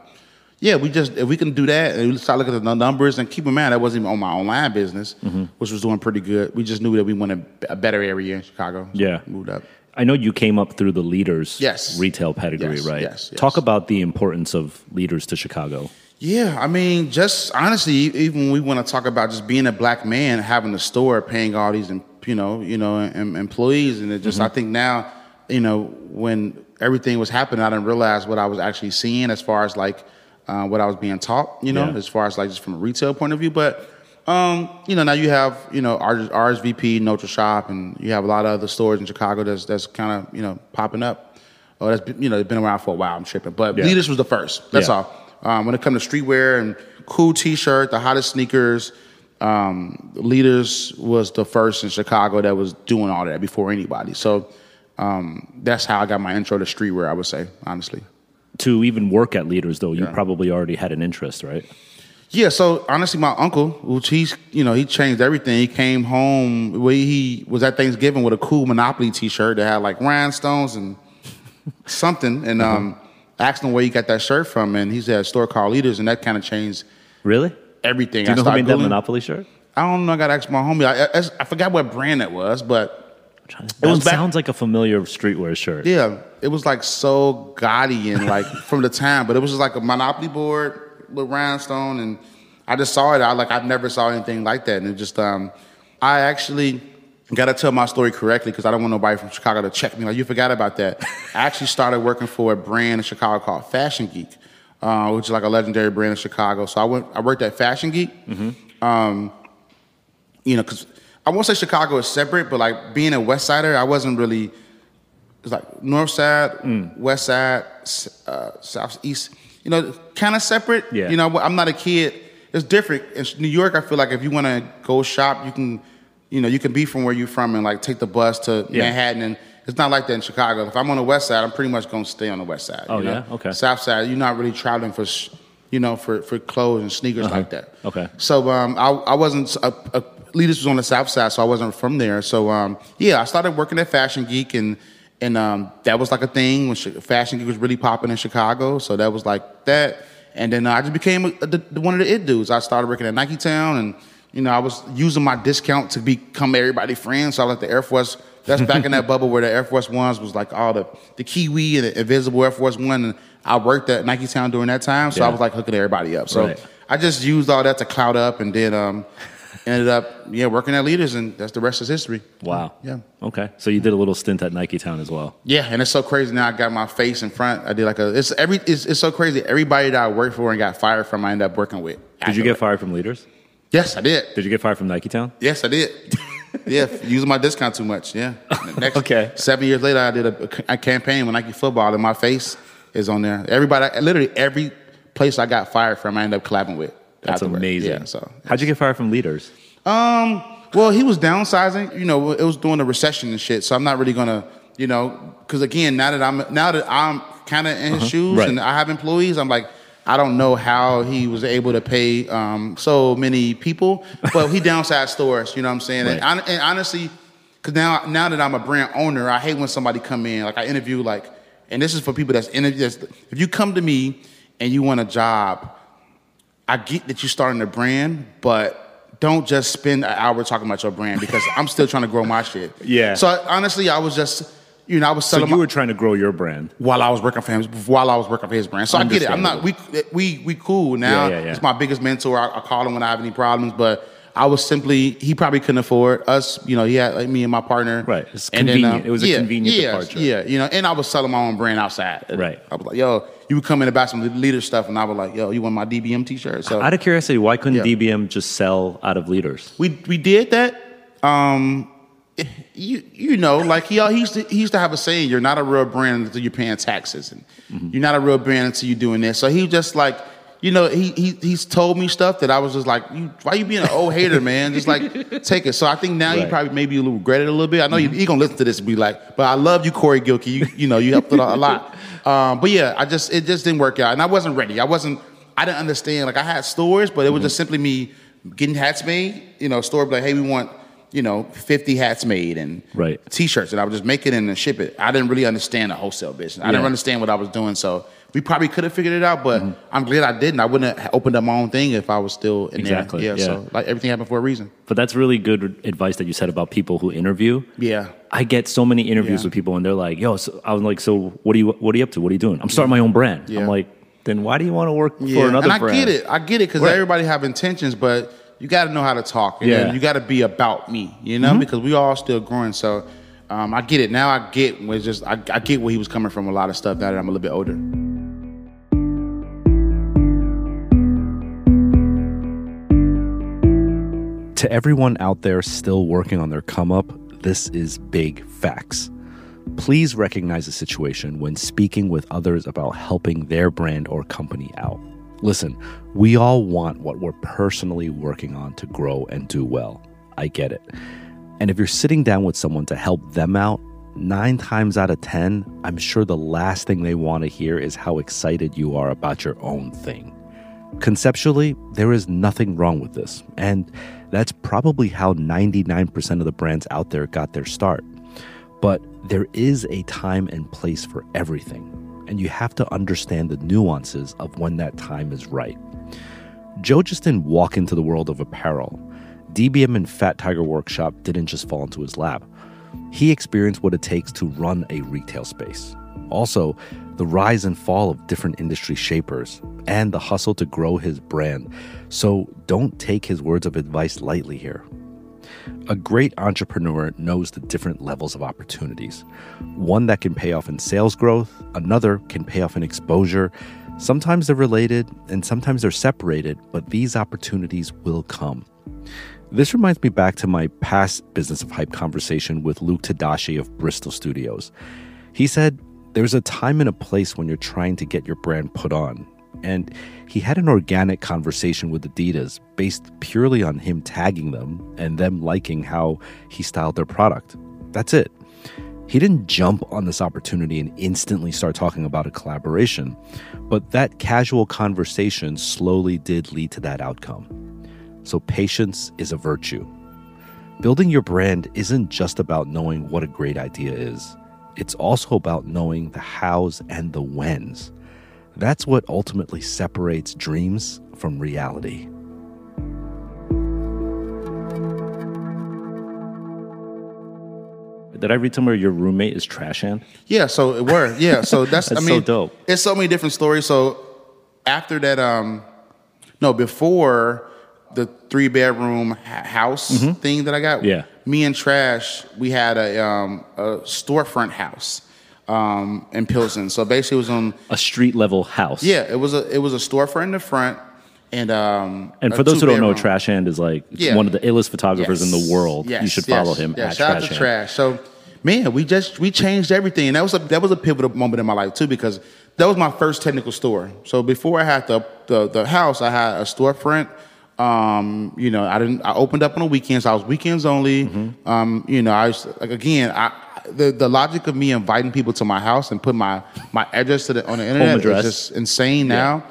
yeah, we just if we can do that and we start looking at the numbers and keep in mind that wasn't even on my online business, Mm-hmm. which was doing pretty good. We just knew that we wanted a better area in Chicago. so Yeah. moved up. I know you came up through the leaders Yes. retail pedigree, Yes, right? yes, yes. Talk about the importance of leaders to Chicago. Yeah, I mean, just honestly, even when we want to talk about just being a black man, having a store, paying all these, you know, you know, em- employees, and it just, I think now, you know, when everything was happening, I didn't realize what I was actually seeing as far as like uh, what I was being taught, you know, Yeah. as far as like just from a retail point of view. But, um, you know, now you have, you know, RSVP, Notre Shop, and you have a lot of other stores in Chicago that's that's kind of, you know, popping up. Oh, that's been, you know, it's been around for a while. I'm tripping, but Yeah. Leaders was the first. That's Yeah. all. Um, when it comes to streetwear and cool T-shirt, the hottest sneakers, um, Leaders was the first in Chicago that was doing all that before anybody. So um, that's how I got my intro to streetwear. I would say, honestly. To even work at leaders, though, you probably already had an interest, right? Yeah, so honestly, my uncle, which he's you know he changed everything. He came home. Well, he was at Thanksgiving with a cool Monopoly T-shirt that had like rhinestones and something, and um, asked him where he got that shirt from, and he's at a store called Leaders, and that kind of changed Really? Everything. Do you I know who started made that Monopoly shirt? I don't know. I got to ask my homie. I, I, I forgot what brand it was, but That was back- sounds like a familiar streetwear shirt. yeah, it was like so gaudy and like from the time. But it was just like a Monopoly board with rhinestone, and I just saw it. I like I've never saw anything like that, and it just um, I actually got to tell my story correctly because I don't want nobody from Chicago to check me like you forgot about that. I actually started working for a brand in Chicago called Fashion Geek, uh, which is like a legendary brand in Chicago. So I went, I worked at Fashion Geek. Um, you know, because I won't say Chicago is separate, but like being a West Sider, I wasn't really. It's like North Side, Mm. West Side, uh, South East. You know, kind of separate. Yeah. You know, I'm not a kid. It's different. In New York, I feel like if you want to go shop, you can. You know, you can be from where you're from and like take the bus to Yeah. Manhattan, and it's not like that in Chicago. If I'm on the West Side, I'm pretty much gonna stay on the West Side. Oh, you know? yeah? Okay. South Side, you're not really traveling for, you know, for for clothes and sneakers like that. Uh-huh. Okay. So um, I, I wasn't a, a leaders was on the south side, so I wasn't from there. So um, yeah, I started working at Fashion Geek, and and um, that was like a thing when Fashion Geek was really popping in Chicago. So that was like that, and then I just became a, the- one of the it dudes. I started working at Nike Town, and you know I was using my discount to become everybody friends. So I like the Air Force. That's back in that bubble where the Air Force Ones was like all the the Kiwi and the Invisible Air Force One, and I worked at Nike Town during that time. So I was like hooking everybody up. So. Right. I just used all that to cloud up and then um, ended up yeah working at leaders and that's the rest is history. Wow. Yeah. Okay. So you did a little stint at Nike Town as well. Yeah, and it's so crazy now. I got my face in front. I did like a. It's every. It's, it's so crazy. Everybody that I worked for and got fired from, I ended up working with. Did you get fired from leaders? Yes, I did. Did you get fired from Nike Town? Yes, I did. yeah, using my discount too much. Yeah. Next, Okay. Seven years later, I did a, a campaign with Nike football, and my face is on there. Everybody, literally every place I got fired from, I ended up collabing with. That's afterward. amazing. Yeah. So How'd you get fired from leaders? Um, well, he was downsizing. You know, it was during the recession and shit. So I'm not really gonna, you know, because again, now that I'm now that I'm kind of in his shoes Uh-huh. Right. and I have employees, I'm like, I don't know how he was able to pay um, so many people, but he downsized stores. You know what I'm saying? And, Right. hon- and honestly, because now now that I'm a brand owner, I hate when somebody come in. Like I interview like, and this is for people that's interview. That's, if you come to me and you want a job, I get that you're starting a brand, but don't just spend an hour talking about your brand because I'm still trying to grow my shit. Yeah. So honestly, I was just, you know, I was So selling you my, were trying to grow your brand. while I was working for him, while I was working for his brand. So I get it. I'm not. We we we cool now. Yeah, yeah, yeah. He's my biggest mentor. I, I call him when I have any problems, but. I was simply he probably couldn't afford us, you know. He had like me and my partner, Right. It's And convenient. It was a convenient yeah, departure. Yeah, you know, and I was selling my own brand outside. Right. I was like, "Yo, you would come in and buy some leader stuff," and I was like, "Yo, you want my DBM T-shirt?" So Out of curiosity, why couldn't Yeah. DBM just sell out of leaders? we we did that. Um, you you know, like he he used to he used to have a saying: "You're not a real brand until you're paying taxes, and Mm-hmm. you're not a real brand until you're doing this." So he just like. You know, he, he he's told me stuff that I was just like, you, why you being an old hater, man? Just like take it. So I think now you Right. probably maybe a little regret it a little bit. I know you he gonna listen to this and be like, but I love you, Corey Gilkey. You you know, you helped a lot. Um, but yeah, I just it just didn't work out, and I wasn't ready. I wasn't I didn't understand. Like I had stores, but it was just simply me getting hats made. You know, store like, hey, we want you know 50 hats made and Right. t-shirts, and I would just make it and then ship it. I didn't really understand the wholesale business. I Yeah. didn't understand what I was doing, so. We probably could have figured it out, but mm-hmm. I'm glad I didn't. I wouldn't have opened up my own thing if I was still in Exactly, there. yeah. So like everything happened for a reason. But that's really good advice that you said about people who interview. Yeah. I get so many interviews Yeah. with people and they're like, "Yo, so, I was like, so what are you what are you up to? What are you doing? I'm starting my own brand." Yeah. I'm like, "Then why do you want to work Yeah, for another and I brand?" get it. I get it because Right. everybody have intentions, but you got to know how to talk. And Yeah. Mm-hmm. you got to be about me, you know, because we all still growing. So um, I get it now. I get was just I, I get where he was coming from. A lot of stuff now that I'm a little bit older. To everyone out there still working on their come up, this is big facts. Please recognize the situation when speaking with others about helping their brand or company out. Listen, we all want what we're personally working on to grow and do well. I get it. And if you're sitting down with someone to help them out, nine times out of 10, I'm sure the last thing they want to hear is how excited you are about your own thing. Conceptually, there is nothing wrong with this, and that's probably how 99% of the brands out there got their start. But there is a time and place for everything, and you have to understand the nuances of when that time is right. Joe just didn't walk into the world of apparel. DBM and Fat Tiger Workshop didn't just fall into his lap. He experienced what it takes to run a retail space. Also, the rise and fall of different industry shapers and the hustle to grow his brand. So don't take his words of advice lightly here. A great entrepreneur knows the different levels of opportunities. One that can pay off in sales growth, another can pay off in exposure. Sometimes they're related and sometimes they're separated, but these opportunities will come. This reminds me back to my past Business of Hype conversation with Luke Tadashi of Bristol Studios. He said, There's a time and a place when you're trying to get your brand put on. And he had an organic conversation with Adidas based purely on him tagging them and them liking how he styled their product. That's it. He didn't jump on this opportunity and instantly start talking about a collaboration, but that casual conversation slowly did lead to that outcome. So, patience is a virtue. Building your brand isn't just about knowing what a great idea is, it's also about knowing the hows and the whens. That's what ultimately separates dreams from reality. Did I read somewhere your roommate is trash hand? Yeah, so it were. Yeah, so that's, That's I so mean, dope. It's so many different stories. So after that, um, no, before the three bedroom ha- house thing that I got, Mm-hmm. Yeah. me and Trash, we had a um, a storefront house um, in Pilsen. So basically, it was on A street level house. yeah, it was a it was a storefront in the front, and um, And for those who don't know, two-bedroom. Trash Hand is like Yeah. one of the illest photographers in the world. Yes, you should yes. follow him Yeah, at shout Trash out to. Trash. So, man, we just we changed everything, and that was a that was a pivotal moment in my life too because that was my first technical store. So before I had the the, the house, I had a storefront. Um, you know, I didn't. I opened up on the weekends. I was weekends only. Mm-hmm. Um, you know, I was like again. I the the logic of me inviting people to my house and put my my address to the on the internet is just insane now.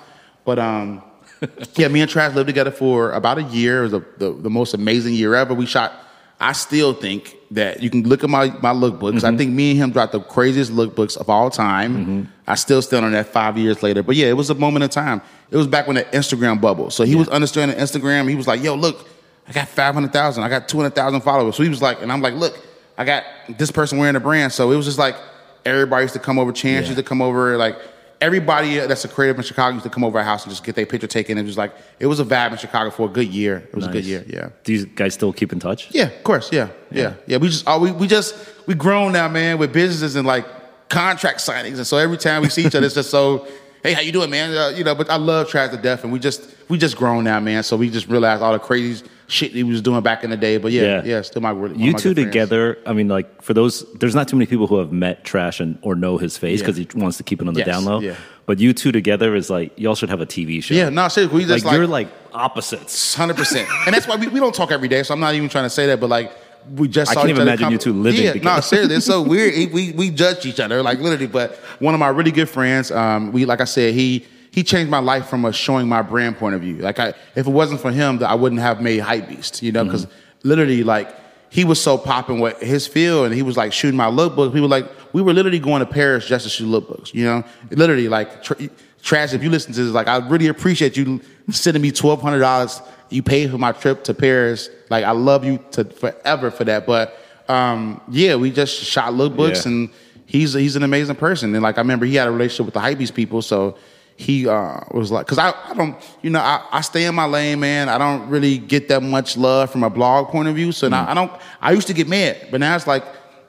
But um, yeah, me and Trash lived together for about a year. It was the, the, the most amazing year ever. We shot. I still think that you can look at my my lookbooks. Mm-hmm. I think me and him dropped the craziest lookbooks of all time. I still stand on that five years later. But yeah, it was a moment in time. It was back when the Instagram bubble. So he was understanding Instagram. He was like, "Yo, look, I got five hundred thousand. I got two hundred thousand followers." So he was like, and I'm like, "Look, I got this person wearing a brand." So it was just like everybody used to come over. Chance Yeah. used to come over. Like everybody that's a creative in Chicago used to come over our house and just get their picture taken. It was like it was a vibe in Chicago for a good year. It was a good year. Yeah. Do you guys still keep in touch? Yeah, of course. Yeah, yeah, yeah. We just, oh, we, we just, we grown now, man, with businesses and like contract signings, and so every time we see each other, it's just so, hey, how you doing, man? Uh, you know, but I love Trash to death, and we just, we just grown now, man. So we just realized all the crazy shit he was doing back in the day. But yeah, Yeah. yeah, still my of You my two friends. together, I mean, like for those, there's not too many people who have met Trash and or know his face Yeah. because he wants to keep it on the Yes, down low. yeah. But you two together is like y'all should have a TV show. Yeah, no, seriously, we just like, you're like opposites. hundred percent, and that's why we, we don't talk every day. So I'm not even trying to say that, but like. We just I can't even imagine you two living yeah, together. No, seriously, it's so weird. We we judge each other like literally. But one of my really good friends, um, we like I said, he he changed my life from a showing my brand point of view. Like I, if it wasn't for him, I wouldn't have made Hypebeast, You know, because literally like he was so popping with his field, and he was like shooting my lookbook. People like we were literally going to Paris just to shoot lookbooks. You know, literally like. Tr- Trash, if you listen to this, like I really appreciate you sending me twelve hundred dollars. You paid for my trip to Paris. Like I love you to forever for that. But um, yeah, we just shot lookbooks, Yeah. and he's he's an amazing person. And like I remember, he had a relationship with the Hypebeast people, so he uh, was like, because I, I don't, you know, I, I stay in my lane, man. I don't really get that much love from a blog point of view. So now I don't. I used to get mad, but now it's like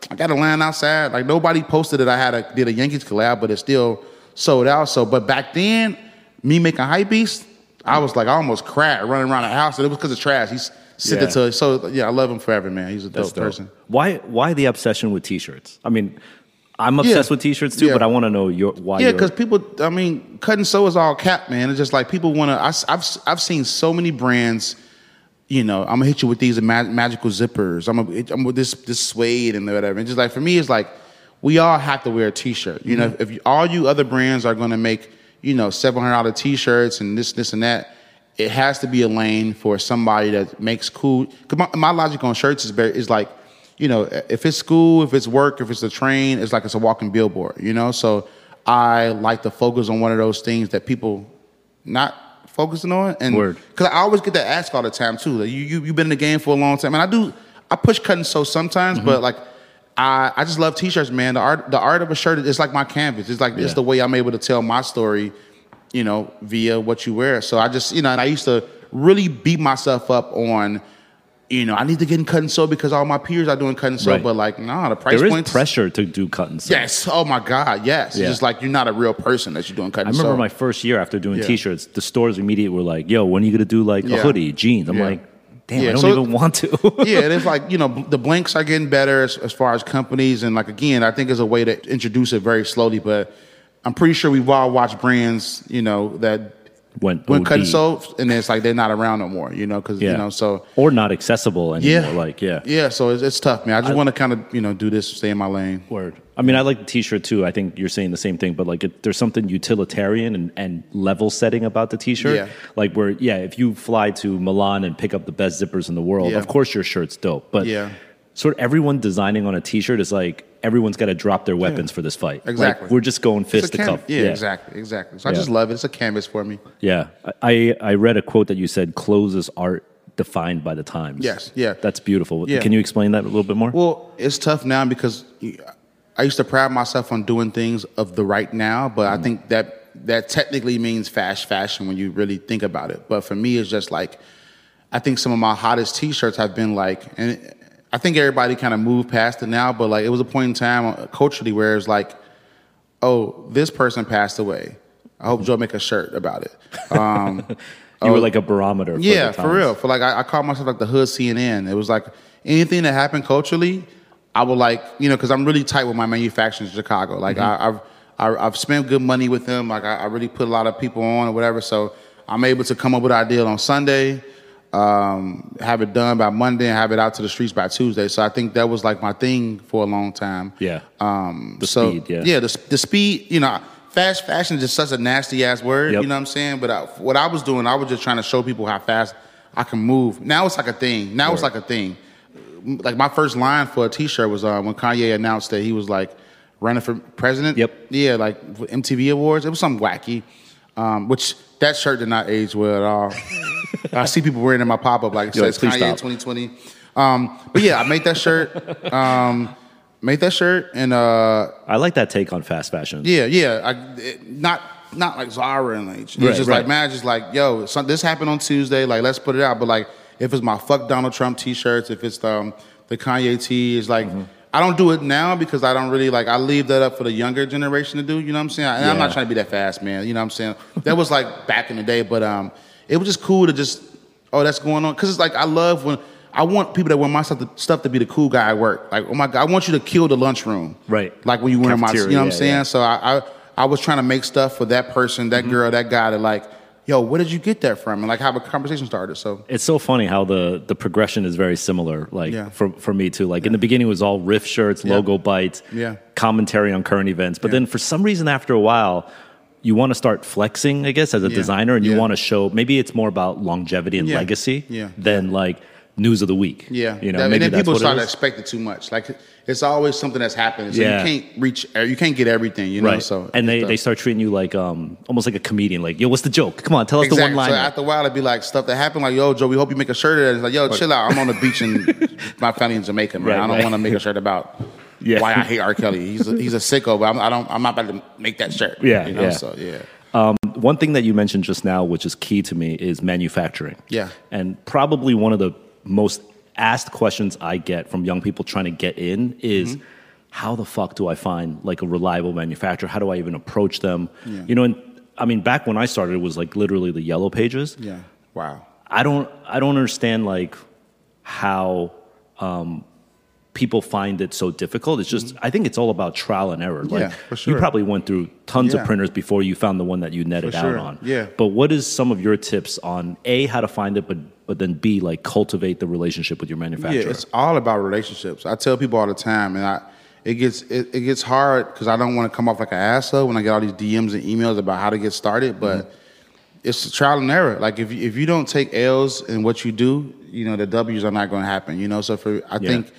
I got a land outside. Like nobody posted that I had a did a Yankees collab, but it's still sold out. So, but back then, me making Hypebeast, I was like I almost cried running around the house, and it was because of trash. He's sent Yeah. it to. So yeah, I love him forever, man. He's a dope dope. person. Why why the obsession with t-shirts? I mean, I'm obsessed with t-shirts too, Yeah. but I want to know your why. Yeah, because people, I mean, cut and sew is all cap, man. It's just like people want to. I've I've seen so many brands. You know, I'm gonna hit you with these ma- magical zippers. I'm gonna, I'm with this this suede and whatever. And just like for me, it's like we all have to wear a t-shirt. You know, mm-hmm. if all you other brands are gonna make you know seven hundred dollar t-shirts and this this and that, it has to be a lane for somebody that makes cool. Cause my, my logic on shirts is very is like you know, if it's school, if it's work, if it's a train, it's like it's a walking billboard, you know? So I like to focus on one of those things that people not focusing on. And Word. because I always get that ask all the time too. Like you, you, you've been in the game for a long time. And I do, I push cut and sew sometimes, Mm-hmm. but like, I, I just love t-shirts, man. The art, the art of a shirt is like my canvas. It's like, Yeah. it's the way I'm able to tell my story, you know, via what you wear. So I just, you know, and I used to really beat myself up on, you know, I need to get in cut and sew because all my peers are doing cut and sew, Right. but like, nah, the price there is points. pressure to do cut and sew. Yes. Oh my God. Yes. Yeah. It's just like you're not a real person that you're doing cut I and sew. I remember my first year after doing Yeah. t-shirts, the stores immediately were like, "Yo, when are you gonna do like a hoodie, jeans?" I'm Yeah. like, "Damn, Yeah, I don't so- even want to." yeah, and it's like you know the blanks are getting better as, as far as companies, and like again, I think it's a way to introduce it very slowly. But I'm pretty sure we've all watched brands, you know, that Went went OD. and it's like they're not around no more, you know, because Yeah. you know, so or not accessible anymore. yeah, Like, yeah. yeah. So it's, it's tough, man. I just want to kind of you know do this, stay in my lane. Word. I mean, I like the T-shirt too. I think you're saying the same thing, but like, it, there's something utilitarian and, and level setting about the T-shirt. Yeah. Like, where yeah, if you fly to Milan and pick up the best zippers in the world, Yeah. of course your shirt's dope. But Yeah. Sort of everyone designing on a T-shirt is like everyone's got to drop their weapons for this fight. Like, Exactly. we're just going fist to cuff. Yeah, exactly, exactly. So I just love it. It's a canvas for me. Yeah. I I read a quote that you said, "Clothes is art defined by the times." Yes, yeah. That's beautiful. Yeah. Can you explain that a little bit more? Well, it's tough now because I used to pride myself on doing things of the right now, but I mm. think that that technically means fast fashion when you really think about it. But for me, it's just like I think some of my hottest T-shirts have been like, and I think everybody kind of moved past it now, but like it was a point in time uh, culturally where it was like, oh, this person passed away. I hope Joe make a shirt about it. Um, you were like a barometer. For yeah, for real. For like, I, I call myself like the hood CNN. It was like anything that happened culturally, I would like, you know, because I'm really tight with my manufacturers in Chicago. Like, Mm-hmm. I, I've I, I've spent good money with them. Like, I, I really put a lot of people on or whatever. So I'm able to come up with an deal on Sunday, um, have it done by Monday, and have it out to the streets by Tuesday. So I think that was like my thing for a long time. Yeah. Um, The so, speed, yeah. Yeah, the, the speed, you know, fast fashion is just such a nasty ass word, Yep. you know what I'm saying? But I, what I was doing, I was just trying to show people how fast I can move. Now it's like a thing. Now it's like a thing. Like my first line for a t-shirt was uh, when Kanye announced that he was like running for president. Yep. Yeah, like MTV Awards. It was something wacky, um, which that shirt did not age well at all. I see people wearing it in my pop-up like it Yo, says Kanye stop. 2020. Um, but yeah, I made that shirt. Um, made that shirt and uh, I like that take on fast fashion. yeah, yeah. I, it, not not like Zara and like it's Right, just right. like man, just like yo, some, this happened on Tuesday. Like let's put it out. But like if it's my fuck Donald Trump T-shirts, if it's the um, the Kanye T, it's like. Mm-hmm. I don't do it now because I don't really like. I leave that up for the younger generation to do. You know what I'm saying? And I'm not trying to be that fast, man. You know what I'm saying? That was like back in the day, but um, it was just cool to just oh, that's going on because it's like I love when I want people that wear my stuff to, stuff to be the cool guy at work. Like oh my god, I want you to kill the lunchroom, Right. Like when you wear my, you know what I'm saying? yeah. So I, I I was trying to make stuff for that person, Mm-hmm. that girl, that guy to like, yo, where did you get that from? And like have a conversation started. So It's so funny how the the progression is very similar. Like Yeah. for for me too. Like in the beginning, it was all riff shirts, Yeah. logo bites, Yeah. commentary on current events. But Yeah. then for some reason, after a while, you want to start flexing, I guess, as a Yeah. designer, and you Yeah. want to show. Maybe it's more about longevity and Yeah. legacy Yeah. than like news of the week. Yeah, you know, and then people start to expect it too much. Like it's always something that's happening, so Yeah. you can't reach, you can't get everything, you know. Right. So and they, they start treating you like um almost like a comedian. Like, yo, what's the joke? Come on, tell us the Exactly. one So line. after a while, it'd be like stuff that happened, like, "Yo, Joe, we hope you make a shirt that." It's like, "Yo, chill out. I'm on the beach in my family in Jamaica, man. Right, I don't right. want to make a shirt about Yeah. why I hate R. Kelly. He's a, he's a sicko, but I'm, I don't. I'm not about to make that shirt. Yeah, you know? yeah. So yeah, one thing that you mentioned just now, which is key to me, is manufacturing. Yeah. And probably one of the most asked questions I get from young people trying to get in is Mm-hmm. how the fuck do I find like a reliable manufacturer? How do I even approach them? Yeah. You know, and I mean, back when I started, it was like literally the yellow pages. yeah. Wow. I don't I don't understand like how um, people find it so difficult. It's just I think it's all about trial and error. Like Mm-hmm. Yeah, for sure. you probably went through tons of printers before you found the one that you netted For out sure. on. Yeah. But what is some of your tips on A how to find it but but then B like cultivate the relationship with your manufacturer? Yeah, it's all about relationships. I tell people all the time, and I it gets it, it gets hard because I don't want to come off like an asshole when I get all these DMs and emails about how to get started, but it's trial and error. Like if you, if you don't take L's in what you do, you know the W's are not going to happen. You know, so for I Yeah. think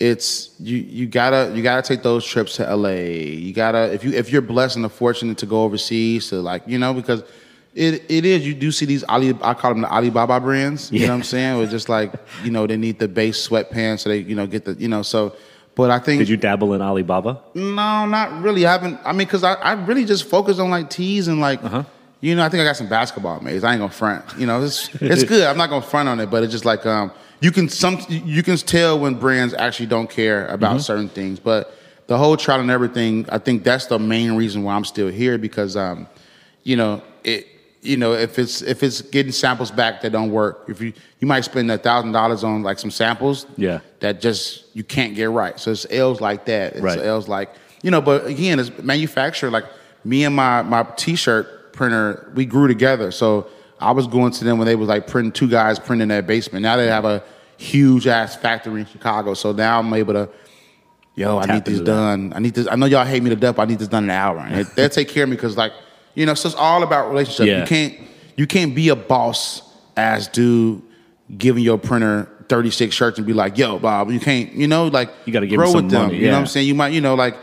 it's you you gotta you gotta take those trips to LA. You gotta if you if you're blessed and fortunate to go overseas to like you know because. It, it is. You do see these Ali. I call them the Alibaba brands. You know what I'm saying? It's just like you know they need the base sweatpants, so they you know get the you know so. But I think Did you dabble in Alibaba? no, not really. I haven't. I mean, because I, I really just focus on like tees and like, Uh-huh. you know, I think I got some basketball mates. I ain't gonna front. You know, it's it's good. I'm not gonna front on it, but it's just like um, you can some you can tell when brands actually don't care about Mm-hmm. certain things. But the whole trial and everything, I think that's the main reason why I'm still here because um, you know it. You know, if it's if it's getting samples back that don't work, if you you might spend a thousand dollars on like some samples, Yeah. that just you can't get right. So it's L's like that. It's Right. L's like you know. But again, as manufacturer, like me and my my T-shirt printer, we grew together. So I was going to them when they was like printing two guys printing in their basement. Now they have a huge ass factory in Chicago. So now I'm able to. Yo, I need this that. done. I need this. I know y'all hate me to death. But I need this done in an hour. And they- they'll take care of me because, like, you know, so it's all about relationship. Yeah. You can't you can't be a boss ass dude giving your printer 36 shirts and be like, yo, Bob, you can't, you know, like You gotta give grow some with them. money, You know what. I'm saying? You might, you know, like,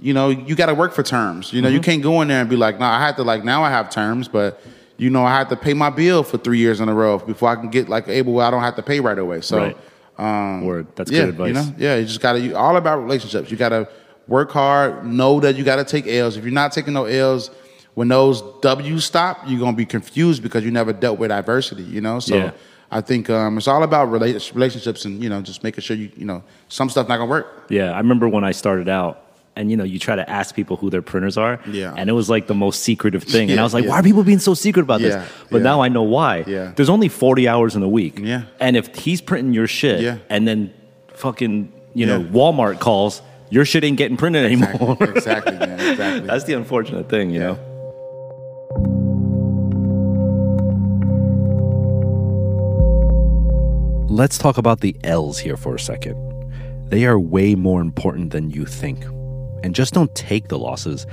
you know, you got to work for terms. You know, Mm-hmm. you can't go in there and be like, no, I had to like now I have terms, but you know, I had to pay my bill for three years in a row before I can get like able where I don't have to pay right away. So, Right. um, Word. That's yeah, good advice. You know, yeah, you just got to You, all about relationships. You got to work hard. Know that you got to take L's. If you're not taking no L's, when those W's stop, you're gonna be confused because you never dealt with adversity. You know, so Yeah. I think um, it's all about relationships and you know just making sure you you know some stuff not gonna work. Yeah, I remember when I started out, and you know, you try to ask people who their printers are, Yeah. and it was like the most secretive thing. and I was like, yeah. why are people being so secret about Yeah, this? But now I know why. Yeah. There's only 40 hours in a week. Yeah. and if he's printing your shit, Yeah. and then fucking you know Walmart calls, your shit ain't getting printed anymore. exactly, man. Exactly. That's the unfortunate thing, you Yeah. know. Let's talk about the L's here for a second. They are way more important than you think. And just don't take the losses.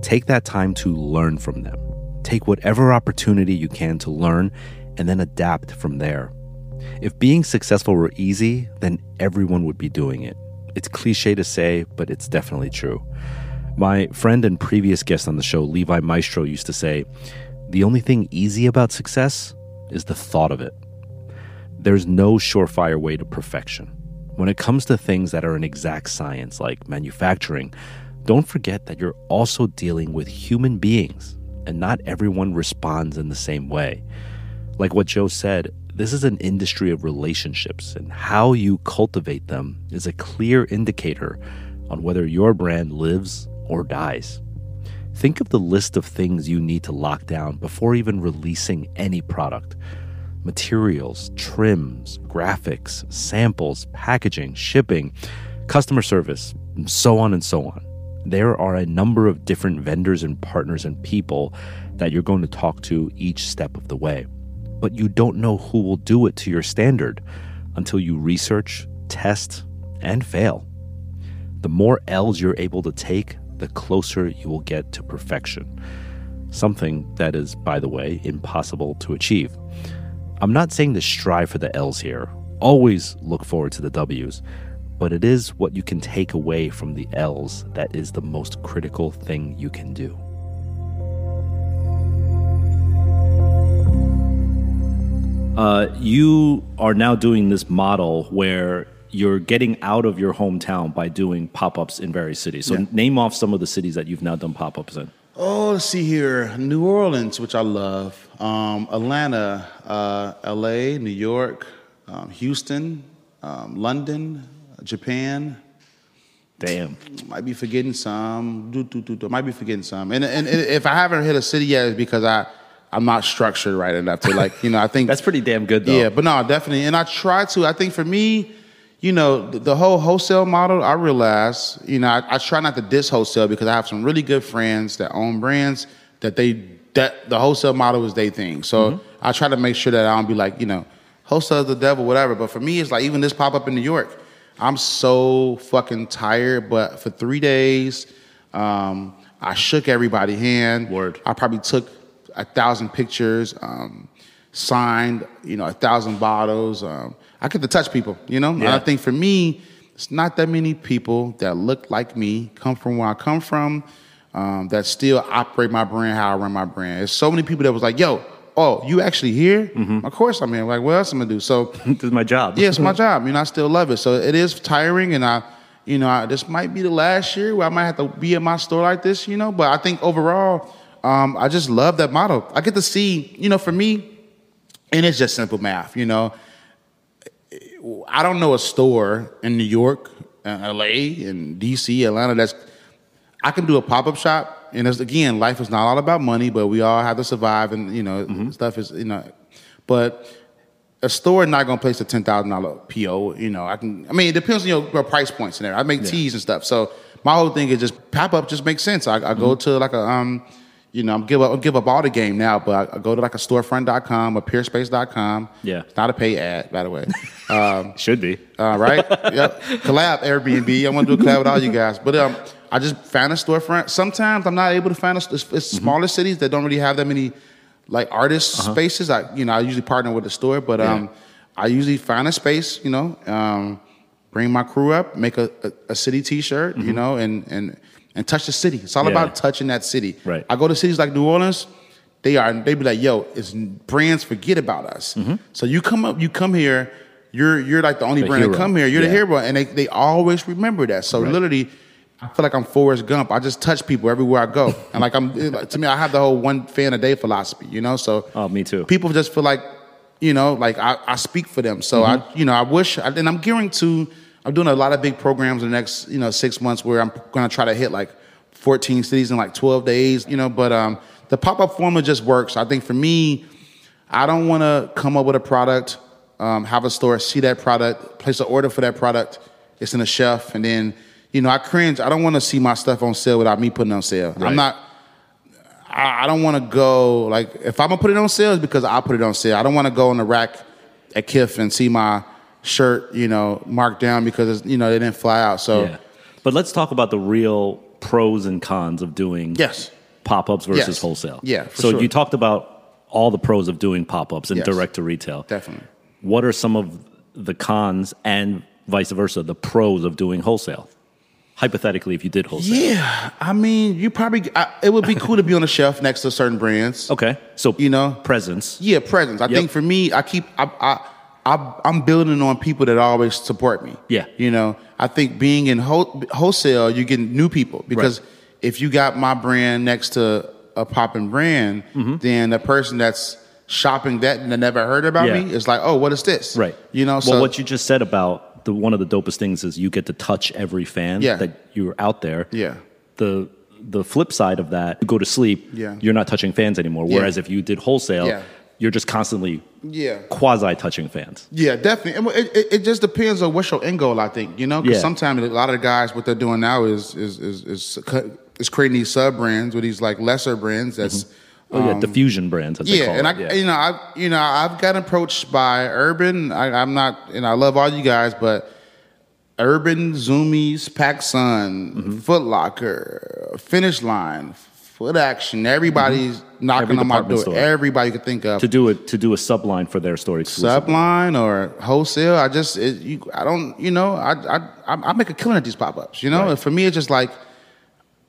Take that time to learn from them. Take whatever opportunity you can to learn and then adapt from there. If being successful were easy, then everyone would be doing it. It's cliche to say, but it's definitely true. My friend and previous guest on the show, Levi Maestro, used to say, The only thing easy about success is the thought of it. There's no surefire way to perfection. When it comes to things that are an exact science, like manufacturing, don't forget that you're also dealing with human beings, and not everyone responds in the same way. Like what Joe said, this is an industry of relationships, and how you cultivate them is a clear indicator on whether your brand lives or dies. Think of the list of things you need to lock down before even releasing any product materials, trims, graphics, samples, packaging, shipping, customer service, and so on and so on. There are a number of different vendors and partners and people that you're going to talk to each step of the way. But you don't know who will do it to your standard until you research, test, and fail. The more L's you're able to take, the closer you will get to perfection. something that is, by the way, impossible to achieve. I'm not saying to strive for the L's here, always look forward to the W's, but it is what you can take away from the L's that is the most critical thing you can do. Uh, you are now doing this model where you're getting out of your hometown by doing pop-ups in various cities. So Yeah. name off some of the cities that you've now done pop-ups in. Oh, let's see here. New Orleans, which I love. Um, Atlanta, uh, LA, New York, um, Houston, um, London, Japan. Damn. Might be forgetting some. Do, do, do, do. Might be forgetting some. And, and, and if I haven't hit a city yet, it's because I, I'm not structured right enough to like, you know, I think That's pretty damn good though. Yeah, but no, definitely. And I try to. I think for me, you know, the, the whole wholesale model, I realize, you know, I, I try not to diss wholesale because I have some really good friends that own brands that they that the wholesale model is their thing. So I try to make sure that I don't be like, you know, wholesale is the devil, whatever. But for me, it's like even this pop up in New York, I'm so fucking tired. But for three days, um, I shook everybody's hand. Word. I probably took a thousand pictures, um, signed, you know, a thousand bottles. Um, I get to touch people, you know. And I think for me, it's not that many people that look like me, come from where I come from, um, that still operate my brand how I run my brand. There's so many people that was like, "Yo, oh, you actually here? Mm-hmm. Of course I'm here. Like, what else am I gonna do?" So this is my job. yeah, it's my job. You know, I still love it. So it is tiring, and I, you know, I, this might be the last year where I might have to be at my store like this. You know, but I think overall, um, I just love that model. I get to see, you know, for me, and it's just simple math. You know, I don't know a store in New York, uh, L.A., and D.C., Atlanta that's I can do a pop up shop, and it's, again, life is not all about money, but we all have to survive, and you know, stuff is you know, but a store not gonna place a ten thousand dollar PO. You know, I can. I mean, it depends on your, your price points in there. I make tees and stuff, so my whole thing is just pop up just makes sense. I, I go to like a um, you know, I'm give up I give up all the game now, but I, go to like a storefront.com or peerspace.com. Yeah. it's not a pay ad, by the way. Um, Should be. uh, right? yep. Collab Airbnb. I want to do a collab with all you guys. But um, I just found a storefront. Sometimes I'm not able to find a, it's, it's smaller cities that don't really have that many like artist spaces. I you know I usually partner with the store, but um, I usually find a space. You know, um, bring my crew up, make a, a, a city T-shirt. You know, and and and touch the city. It's all Yeah. about touching that city. Right. I go to cities like New Orleans. They are. They be like, "Yo, it's brands forget about us." So you come up, you come here. You're you're like the only The brand hero. that come here. You're the hero, and they, they always remember that. So Right. literally, I feel like I'm Forrest Gump. I just touch people everywhere I go, and like I'm to me, I have the whole one fan a day philosophy. You know, so Oh, me too. people just feel like you know, like I, I speak for them. So Mm-hmm. I, you know, I wish, and I'm gearing to. I'm doing a lot of big programs in the next you know six months where I'm going to try to hit like 14 cities in like 12 days. You know, but um, the pop up formula just works. I think for me, I don't want to come up with a product, um, have a store, see that product, place an order for that product. It's in a shelf, and then you know I cringe. I don't want to see my stuff on sale without me putting it on sale. Right. I'm not. I, I don't want to go like if I'm gonna put it on sale, it's because I put it on sale. I don't want to go on the rack at Kith and see my shirt, you know, marked down because it's, you know they didn't fly out. So Yeah. But let's talk about the real pros and cons of doing yes, pop ups versus Yes. wholesale. Yeah, so sure. you talked about all the pros of doing pop ups and Yes. direct to retail. definitely. What are some of the cons and vice versa, the pros of doing wholesale? Hypothetically, if you did wholesale. Yeah, I mean, you probably I, it would be cool to be on a shelf next to certain brands. Okay. So You know? presence. Yeah, presence. I Yep. think for me, I keep I, I I I'm building on people that always support me. Yeah. you know, I think being in whole, wholesale, you get new people because Right. if you got my brand next to a popping brand, Mm-hmm. then the person that's shopping that and never heard about Yeah. me is like, oh, what is this? Right. You know, well, so what you just said about the one of the dopest things is you get to touch every fan Yeah. that you're out there. Yeah. The the flip side of that, you go to sleep, Yeah. you're not touching fans anymore. Yeah. Whereas if you did wholesale, Yeah. You're just constantly yeah. quasi touching fans. Yeah, definitely. And It, it, it just depends on what's your end goal. I think you know, because Yeah. sometimes a lot of the guys what they're doing now is is is is, is creating these sub brands with these like lesser brands. That's Oh yeah, diffusion brands. As they yeah, and I yeah. you know I you know I've got approached by Urban. I, I'm not and I love all you guys, but Urban, Zumiez, PacSun, Mm-hmm. Foot Locker, Finish Line. Foot Action. Everybody's mm-hmm. knocking Every on my door. store. Everybody you could think of. to do it to do a subline for their story. Subline or wholesale. I just, it, you, I don't, you know, I, I, I make a killing at these pop ups. You know, Right. and for me, it's just like,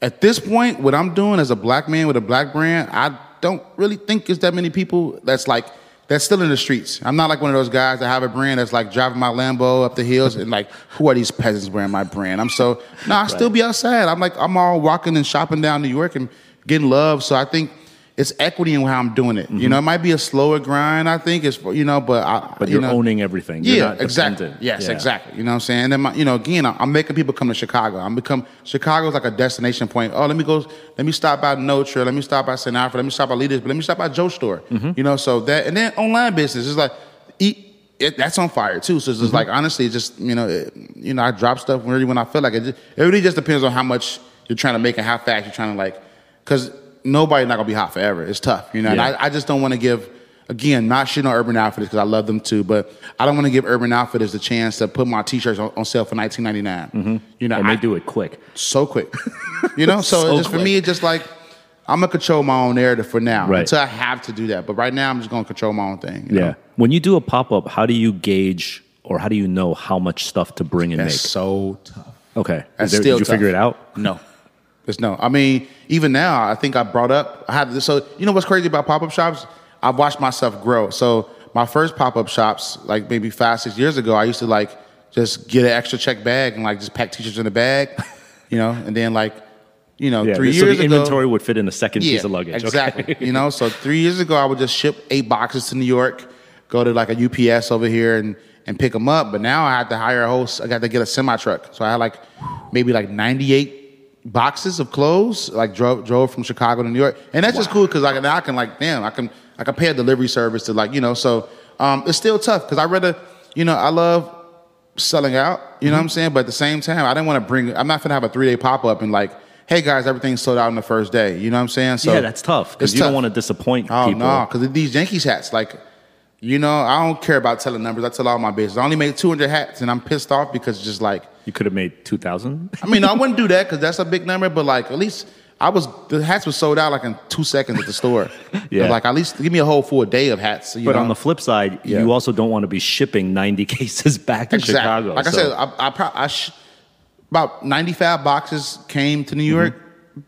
at this point, what I'm doing as a black man with a black brand, I don't really think it's that many people that's like that's still in the streets. I'm not like one of those guys that have a brand that's like driving my Lambo up the hills and like, who are these peasants wearing my brand? I'm so no, I still be outside. I'm like I'm all walking and shopping down New York and getting love. So I think it's equity in how I'm doing it. You know, it might be a slower grind. I think it's you know, but I, Mm-hmm. But you you're know, owning everything. You're yeah, exactly. Yes, Yeah. exactly. You know what I'm saying? And then, my, you know, again, I'm making people come to Chicago. I'm become Chicago's like a destination point. Oh, let me go. Let me stop by Notre. Let me stop by St. Alfred. Let me stop by Leaders. But let me stop by Joe's store. Mm-hmm. You know, so that and then online business is like, eat. It, that's on fire too. So it's Mm-hmm. like honestly, just you know, it, you know, I drop stuff really when I feel like it. Just, it really just depends on how much you're trying to make and how fast you're trying to like, because nobody's not gonna be hot forever. It's tough, you know. And I, I just don't want to give again not shitting on Urban Outfitters because I love them too, but I don't want to give Urban Outfitters the chance to put my T-shirts on, on sale for 19.99. Mm-hmm. You know, And I, they do it quick. so quick. you know, so, So just for me, it's just like I'm gonna control my own narrative for now Right. until I have to do that. But right now, I'm just gonna control my own thing. you Yeah. know? When you do a pop up, how do you gauge or how do you know how much stuff to bring and that's make? so tough. Okay. That's there- still did you tough. figure it out? No. There's no. I mean, even now, I think I brought up. I had this. So you know what's crazy about pop up shops? I've watched myself grow. So my first pop up shops, like maybe five, six years ago, I used to like just get an extra check bag and like just pack t-shirts in the bag, you know, and then like, you know, Yeah. three so years the ago, inventory would fit in a second piece of luggage. okay. Exactly. you know, so three years ago, I would just ship eight boxes to New York, go to like a UPS over here and, and pick them up. But now I had to hire a host. I got to get a semi truck. So I had like maybe like 98 boxes of clothes, like drove, drove from Chicago to New York. And that's just cool because I can, now I can like, damn, I can, I can pay a delivery service to like, you know, so um, it's still tough because I rather, you know, I love selling out. You know what I'm saying? But at the same time, I didn't want to bring. I'm not gonna have a three day pop up and like, hey guys, everything's sold out on the first day. You know what I'm saying? So yeah, that's tough because you don't want to disappoint Oh people. no, because these Yankees hats, like, you know, I don't care about telling numbers. I tell all my business. I only made 200 hats, and I'm pissed off because it's just like, You could have made 2,000. I mean, I wouldn't do that because that's a big number. But like, at least I was the hats were sold out like in two seconds at the store. Yeah. like at least give me a whole full day of hats. You But know? on the flip side, Yeah. you also don't want to be shipping 90 cases back to Exactly. Chicago. Like I said, I, I, pro- I sh- about 95 boxes came to New York.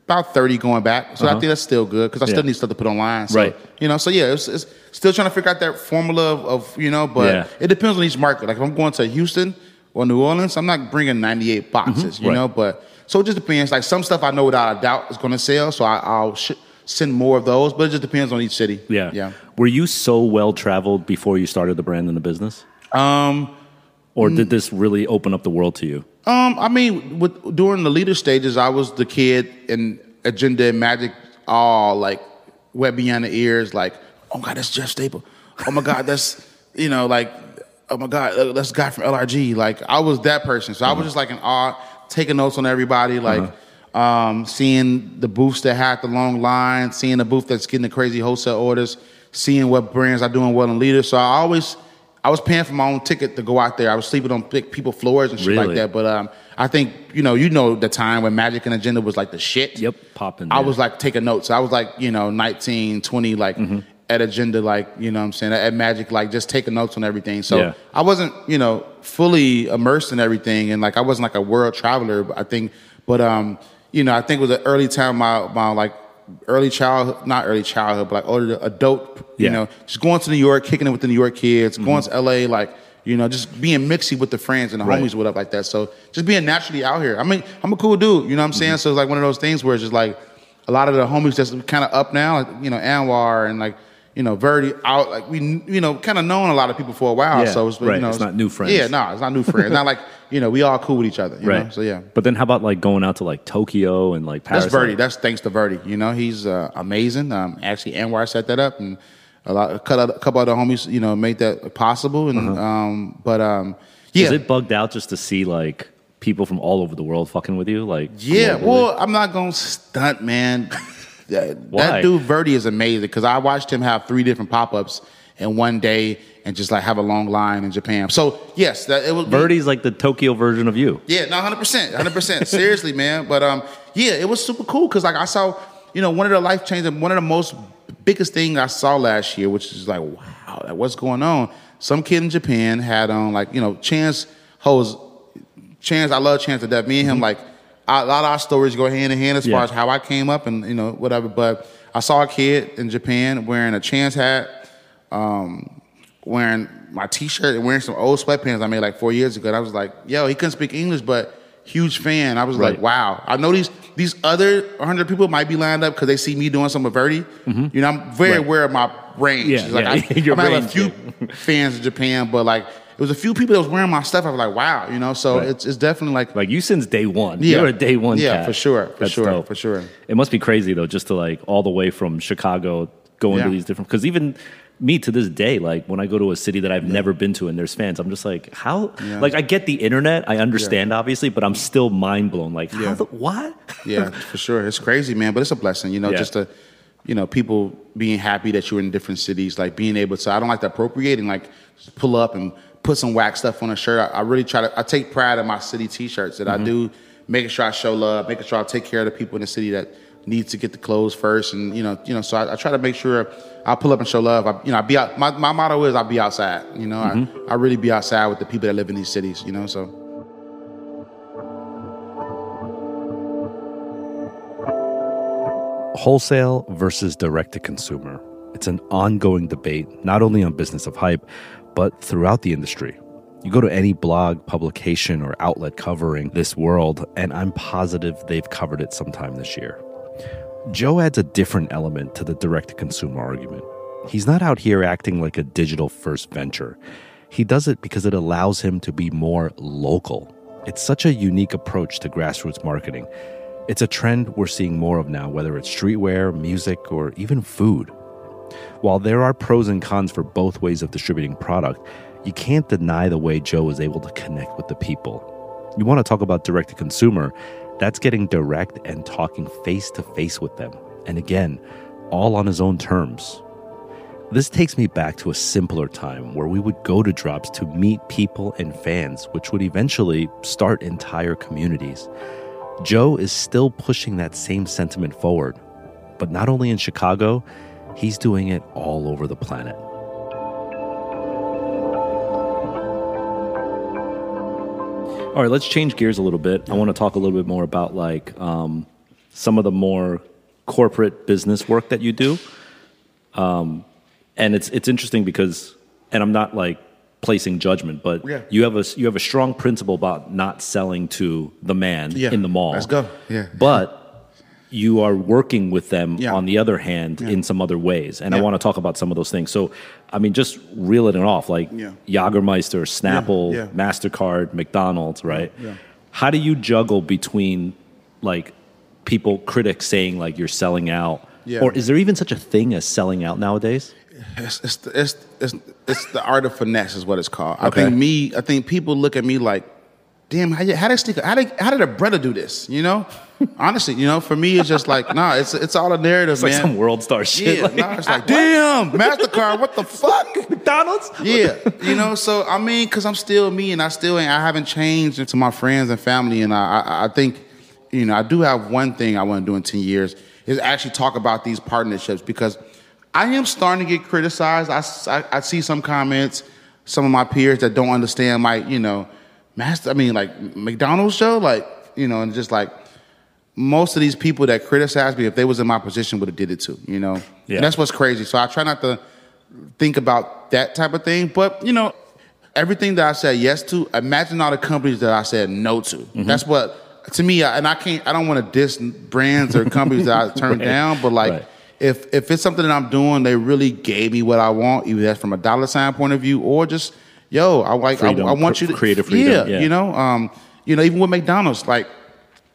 About 30 going back. So I Uh-huh. think that's still good because I still need stuff to put online. So, Right. You know, so yeah, it's, it's still trying to figure out that formula of, of you know, but Yeah. it depends on each market. Like if I'm going to Houston or New Orleans, I'm not bringing 98 boxes, you Mm-hmm. Right. know, but so it just depends. Like some stuff I know without a doubt is going to sell. So I, I'll sh- send more of those, but it just depends on each city. yeah. Yeah. Were you so well traveled before you started the brand and the business? Um, Or did this really open up the world to you? Um, I mean, with, during the leader stages, I was the kid in Agenda and Magic, all like wet beyond the ears, like, oh my God, that's Jeff Staple. Oh my God, that's, you know, like, oh my God, uh, that's the guy from LRG. Like, I was that person. So I was just like in awe, taking notes on everybody, like, um, seeing the booths that had the long line, seeing the booth that's getting the crazy wholesale orders, seeing what brands are doing well in leaders. So I always, I was paying for my own ticket to go out there. I was sleeping on people floors and shit Really? like that. But um, I think you know, you know, the time when Magic and Agenda was like the shit. Yep, popping. I was like taking notes. I was like, you know, 19, 20, like Mm-hmm. At Agenda, like, you know what I'm saying, at Magic, like just taking notes on everything. So Yeah. I wasn't, you know, fully immersed in everything and like I wasn't like a world traveler, but I think but um, you know, I think it was an early time my my like early childhood not early childhood, but like older adult, you Yeah. know, just going to New York, kicking it with the New York kids, going Mm-hmm. to LA, like you know, just being mixy with the friends and the Right. homies, what up like that. So just being naturally out here. I mean, I'm a cool dude, you know what I'm saying? Mm-hmm. So it's like one of those things where it's just like a lot of the homies that's kind of up now, like, you know, Anwar and like, you know, Verdy out, like we, you know, kind of known a lot of people for a while. Yeah, so it's, right. you know, It's not new friends. Yeah, no, it's not new friends. not like, you know, we all cool with each other. You right. Know? So yeah. But then how about like going out to like Tokyo and like Paris? That's Verdy. That's thanks to Verdy. You know, he's uh, amazing. Um, actually, Anwar set that up, and a lot, a couple, a couple other homies, you know, made that possible. And um, but um, yeah, Is it bugged out just to see like people from all over the world fucking with you? Like yeah. globally? Well, I'm not gonna stunt, man. That, Why? that dude Verdy is amazing because I watched him have three different pop ups in one day and just like have a long line in Japan. So yes, that it was Verdy's like the Tokyo version of you. Yeah, no, hundred percent, hundred percent. Seriously, man. But um, yeah, it was super cool because like I saw you know, one of the life changing, one of the most biggest thing I saw last year, which is like, wow, like, what's going on? Some kid in Japan had on like, you know, Chance holds Chance. I love Chance to death. Me and him, like, a lot of our stories go hand in hand as Yeah. far as how I came up and you know whatever. But I saw a kid in Japan wearing a Chance hat, um, wearing my T-shirt and wearing some old sweatpants I made like four years ago. And I was like, yo, he couldn't speak English, but huge fan. I was Right. like, wow. I know these these other 100 people might be lined up because they see me doing some of Verdy. You know, I'm very Right. aware of my range. Yeah, like yeah, I, I might have a few fans in Japan, but like it was a few people that was wearing my stuff. I was like, wow, you know. So Right. it's it's definitely like Like you since day one. Yeah. You're a day one Yeah, cat. for sure, for That's sure, dope. for sure. It must be crazy though, just to like all the way from Chicago going to these different because even me to this day, like when I go to a city that I've never been to and there's fans, I'm just like, how Yeah. like I get the internet, I understand obviously, but I'm still mind blown. Like how Yeah. the what? yeah, for sure. It's crazy, man, but it's a blessing, you know, Yeah. just to, you know, people being happy that you're in different cities, like being able to, I don't like to appropriate and like pull up and put some wax stuff on a shirt. I, I really try to, I take pride in my city t-shirts that I mm-hmm. do, making sure I show love, making sure I take care of the people in the city that need to get the clothes first. And, you know, you know, so I, I try to make sure I pull up and show love. I, you know, I be out, my, my motto is I'll be outside, you know, I, mm-hmm. I really be outside with the people that live in these cities, you know, so. Wholesale versus direct to consumer. It's an ongoing debate, not only on Business of Hype, but throughout the industry. You go to any blog, publication, or outlet covering this world, and I'm positive they've covered it sometime this year. Joe adds a different element to the direct to consumer argument. He's not out here acting like a digital first venture. He does it because it allows him to be more local. It's such a unique approach to grassroots marketing. It's a trend we're seeing more of now, whether it's streetwear, music, or even food. While there are pros and cons for both ways of distributing product, you can't deny the way Joe is able to connect with the people. You want to talk about direct to consumer, that's getting direct and talking face to face with them. And again, all on his own terms. This takes me back to a simpler time where we would go to drops to meet people and fans, which would eventually start entire communities. Joe is still pushing that same sentiment forward, but not only in Chicago, he's doing it all over the planet. All right, let's change gears a little bit. I want to talk a little bit more about like um, some of the more corporate business work that you do. Um, and it's it's interesting because, and I'm not like placing judgment, but Yeah. you have a you have a strong principle about not selling to the man Yeah, in the mall. let's go. Yeah. But you are working with them Yeah. on the other hand in some other ways, and I want to talk about some of those things. So, I mean, just reeling it off, like Yeah. Jagermeister, Snapple, Yeah, yeah. Mastercard, McDonald's, right? Yeah. How do you juggle between like people, critics saying like you're selling out, Yeah. or is there even such a thing as selling out nowadays? It's it's the, it's, it's it's the art of finesse is what it's called. I think me. I think people look at me like, damn, how, how did sneaker? How did how did a brother do this? You know, honestly, you know, for me, it's just like, nah, it's it's all a narrative, It's like man. some world star shit. yeah, like, nah, it's like, damn, Mastercard, what the fuck? McDonald's. Yeah, you know. So I mean, because I'm still me, and I still ain't. I haven't changed into my friends and family, and I, I, I think, you know, I do have one thing I want to do in ten years is actually talk about these partnerships because I am starting to get criticized. I I see some comments, some of my peers that don't understand my, you know, master. I mean, like McDonald's show, like you know, and just like most of these people that criticize me, if they was in my position, would have did it too. You know, Yeah. and that's what's crazy. So I try not to think about that type of thing. But you know, everything that I said yes to, imagine all the companies that I said no to. Mm-hmm. That's what to me. And I can't. I don't want to diss brands or companies that I turned Right. down. But like, Right. if if it's something that I'm doing, they really gave me what I want, either that's from a dollar sign point of view or just yo, I like. I, I want you to create creative freedom, Yeah, yeah. you know. Um, you know, even with McDonald's, like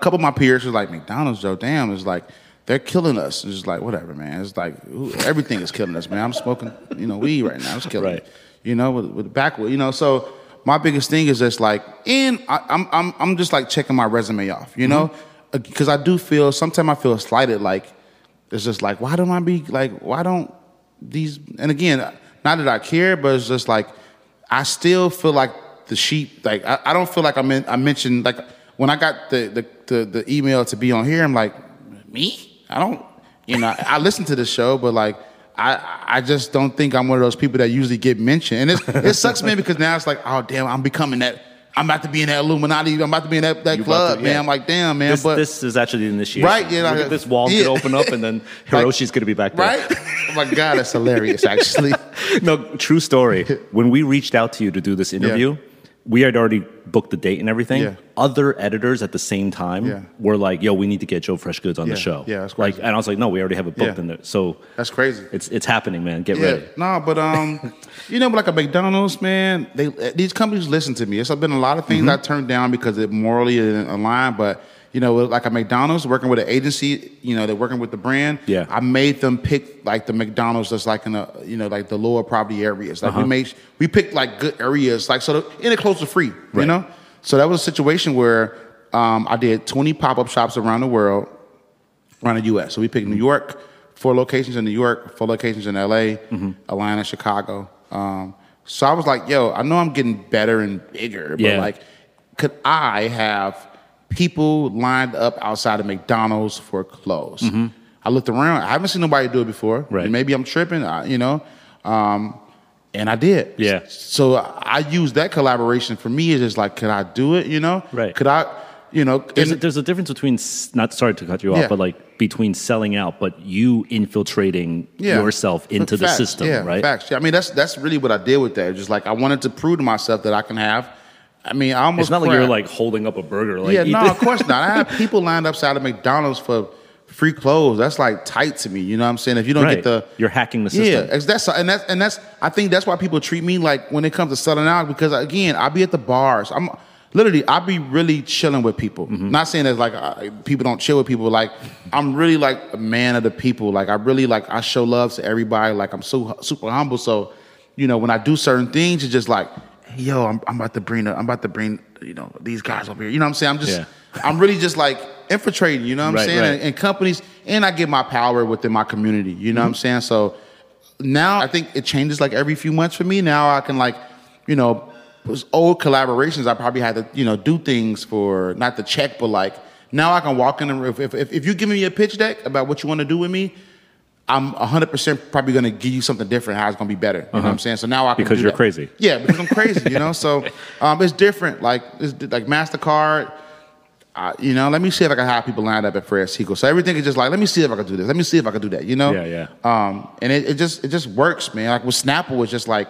a couple of my peers were like, McDonald's, Joe, damn, it's like they're killing us. It's just like whatever, man. It's like ooh, everything is killing us, man. I'm smoking, you know, weed right now. It's killing Right. me. You know, with, with the backwood, you know. So my biggest thing is just like, and I, I'm I'm I'm just like checking my resume off, you know, Mm-hmm. because I do feel sometimes I feel slighted, like it's just like why don't I be like why don't these and again not that I care, but it's just like I still feel like the sheep. Like I, I don't feel like I'm in, I mentioned like when I got the, the the the email to be on here, I'm like me. I don't. you know, I listen to the show, but like. I, I just don't think I'm one of those people that usually get mentioned. And it, it sucks, man, because now it's like, oh, damn, I'm becoming that. I'm about to be in that Illuminati. I'm about to be in that, that You club, to- man. I'm like, damn, man. This, but this is actually the initiation. Right, yeah, like- this wall yeah. could open up, and then Like- Hiroshi's going to be back there. right? oh my God, that's hilarious, actually. no, true story. When we reached out to you to do this interview, we had already booked the date and everything. Yeah. Other editors at the same time Yeah. were like, "Yo, we need to get Joe Fresh Goods on Yeah, the show." yeah, that's like, and I was like, "No, we already have it booked Yeah. in there." So That's crazy. it's it's happening, man. Get Yeah, ready. no, but um, you know, like a McDonald's, man. They these companies listen to me. It's been a lot of things Mm-hmm. I turned down because it morally isn't aligned. But you know, like a McDonald's working with an agency, you know, they're working with the brand. Yeah. I made them pick like the McDonald's that's like in a you know like the lower poverty areas. Like Uh-huh. we made we picked like good areas, like so the, and it close to free. You know, so that was a situation where um, I did twenty pop up shops around the world around the U.S. So we picked New York, four locations in New York, four locations in L.A., Mm-hmm. Atlanta, Chicago. Um, so I was like, yo, I know I'm getting better and bigger, but Yeah. like, could I have people lined up outside of McDonald's for clothes? I looked around. I haven't seen nobody do it before. Mm-hmm. Right. Maybe I'm tripping, you know. Um, and I did. Yeah. So I used that collaboration for me. Is just like, could I do it? You know. Right. Could I? You know. There's a, there's a difference between not sorry to cut you off, Yeah. but like between selling out, but you infiltrating yourself into the system, yeah, right? Facts. Yeah, I mean, that's that's really what I did with that. Just like I wanted to prove to myself that I can have. I mean, I almost. It's not like cried. you're like holding up a burger. Like yeah, no, of course not. I have people lined up outside of McDonald's for free clothes. That's like tight to me. You know what I'm saying? If you don't right. get the you're hacking the system. it's- that's and that's and that's. I think that's why people treat me like when it comes to selling out because again, I be at the bars. I'm literally I be really chilling with people. Mm-hmm. Not saying that like I, people don't chill with people. Like I'm really like a man of the people. Like I really like I show love to everybody. Like I'm so super humble. So you know when I do certain things, it's just like. Yo, I'm, I'm about to bring, a, I'm about to bring, you know, these guys over here. You know what I'm saying? I'm just, Yeah. I'm really just like infiltrating. You know what I'm saying? right. And, and companies, and I get my power within my community. You know what I'm Mm-hmm. saying? So now I think it changes like every few months for me. Now I can like, you know, those old collaborations I probably had to, you know, do things for not the check, but like now I can walk in the room. If, if, if you give me a pitch deck about what you want to do with me, I'm 100% probably going to give you something different, how it's going to be better. You know what I'm saying? So now I can Uh-huh. Because you're that. crazy. Yeah, because I'm crazy, you know? So um, it's different. Like, it's like MasterCard, uh, you know, let me see if I can have people lined up at Fresh Sequel. So everything is just like, let me see if I can do this. Let me see if I can do that, you know? Yeah, yeah. Um, and it, it just it just works, man. Like with Snapple, was just like,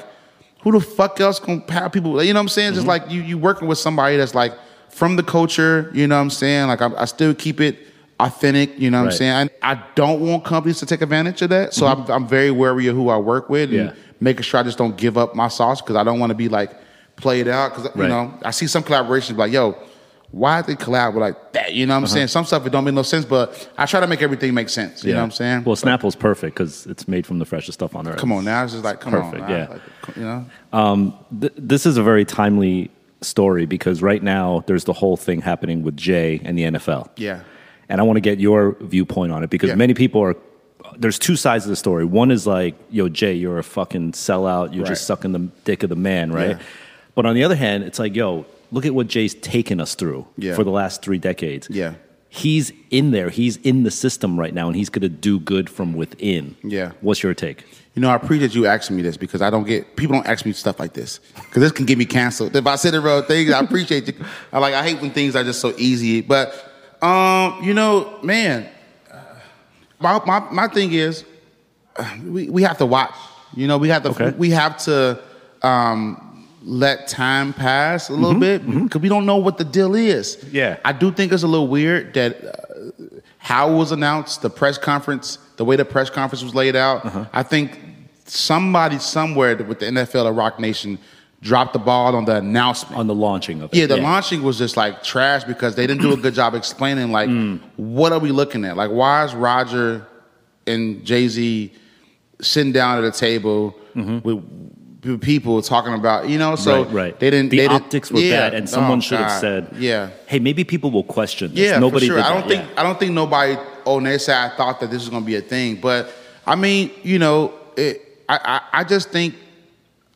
who the fuck else can have people? You know what I'm saying? Just Mm-hmm. like you you working with somebody that's like from the culture. You know what I'm saying? Like I, I still keep it authentic. You know what Right. I'm saying? I, I don't want companies to take advantage of that. So I'm I'm very wary of who I work with and Mm-hmm. Yeah. making sure I just don't give up my sauce because I don't want to be like played out. Because you know I see some collaborations like yo. Why they collab with like that? You know what I'm saying? Some stuff it don't make no sense, but I try to make everything make sense. You know what I'm saying? Well, Snapple's perfect because it's made from the freshest stuff on earth. Come on now, it's just like come Perfect, on, yeah. Like, you know. Th- this is a very timely story because right now there's the whole thing happening with Jay and the NFL. Yeah. And I want to get your viewpoint on it because Yeah. many people are. There's two sides of the story. One is like, yo, Jay, you're a fucking sellout. You're just sucking the dick of the man, right? Yeah. But on the other hand, it's like, yo, look at what Jay's taken us through Yeah. for the last three decades. Yeah. He's in there. He's in the system right now, and he's going to do good from within. Yeah. What's your take? You know, I appreciate you asking me this because I don't get people don't ask me stuff like this because this can get me canceled. If I say the wrong things, I appreciate you. I like I hate when things are just so easy. But um, you know, man, my my my thing is we we have to watch. You know, we have to Okay. we have to um, let time pass a little bit because we don't know what the deal is. Yeah. I do think it's a little weird that uh, how it was announced, the press conference, the way the press conference was laid out. Uh-huh. I think somebody somewhere with the NFL or Roc Nation dropped the ball on the announcement. On the launching of it. yeah, the launching was just like trash because they didn't do a good job explaining like Mm. what are we looking at? Like why is Roger and Jay Z sitting down at a table with, with people talking about you know? So Mm-hmm. right, right. they didn't. The they didn't- optics were yeah. bad, and someone Oh, should have said, yeah. hey, maybe people will question this." Yeah, Nobody sure. did I don't think yeah. I don't think nobody on their side thought that this was going to be a thing. But I mean, you know, it, I, I I just think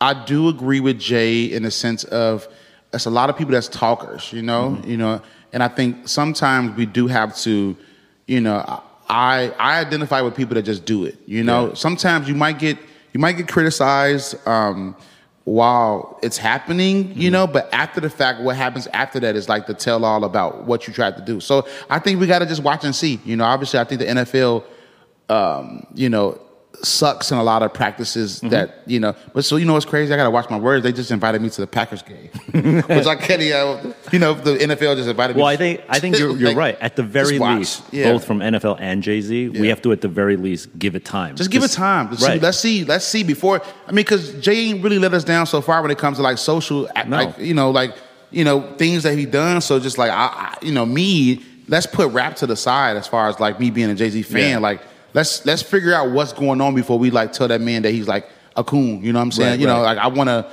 I do agree with Jay in the sense of it's a lot of people that's talkers, you know, Mm-hmm. you know, and I think sometimes we do have to, you know, I, I identify with people that just do it. You know, Yeah. sometimes you might get you might get criticized um, while it's happening. You know, but after the fact, what happens after that is like the tell all about what you tried to do. So I think we got to just watch and see. You know, obviously, I think the NFL um, you know, sucks in a lot of practices Mm-hmm. that, you know, but so you know what's crazy? I gotta watch my words. They just invited me to the Packers game. Which I can't you know, the NFL just invited me. Well, I think I think you're, you're Like, right. At the very least, Yeah. both from NFL and Jay Z, we have to at the very least give it time. Just give it time. Let's, see, right. let's see. Let's see before. I mean, because Jay ain't really let us down so far when it comes to like social, No. like you know, like you know things that he done. So just like I, I you know, me, let's put rap to the side as far as like me being a Jay Z fan. Yeah. Like let's let's figure out what's going on before we like tell that man that he's like a coon. You know what I'm saying? Right, you know, like I want to.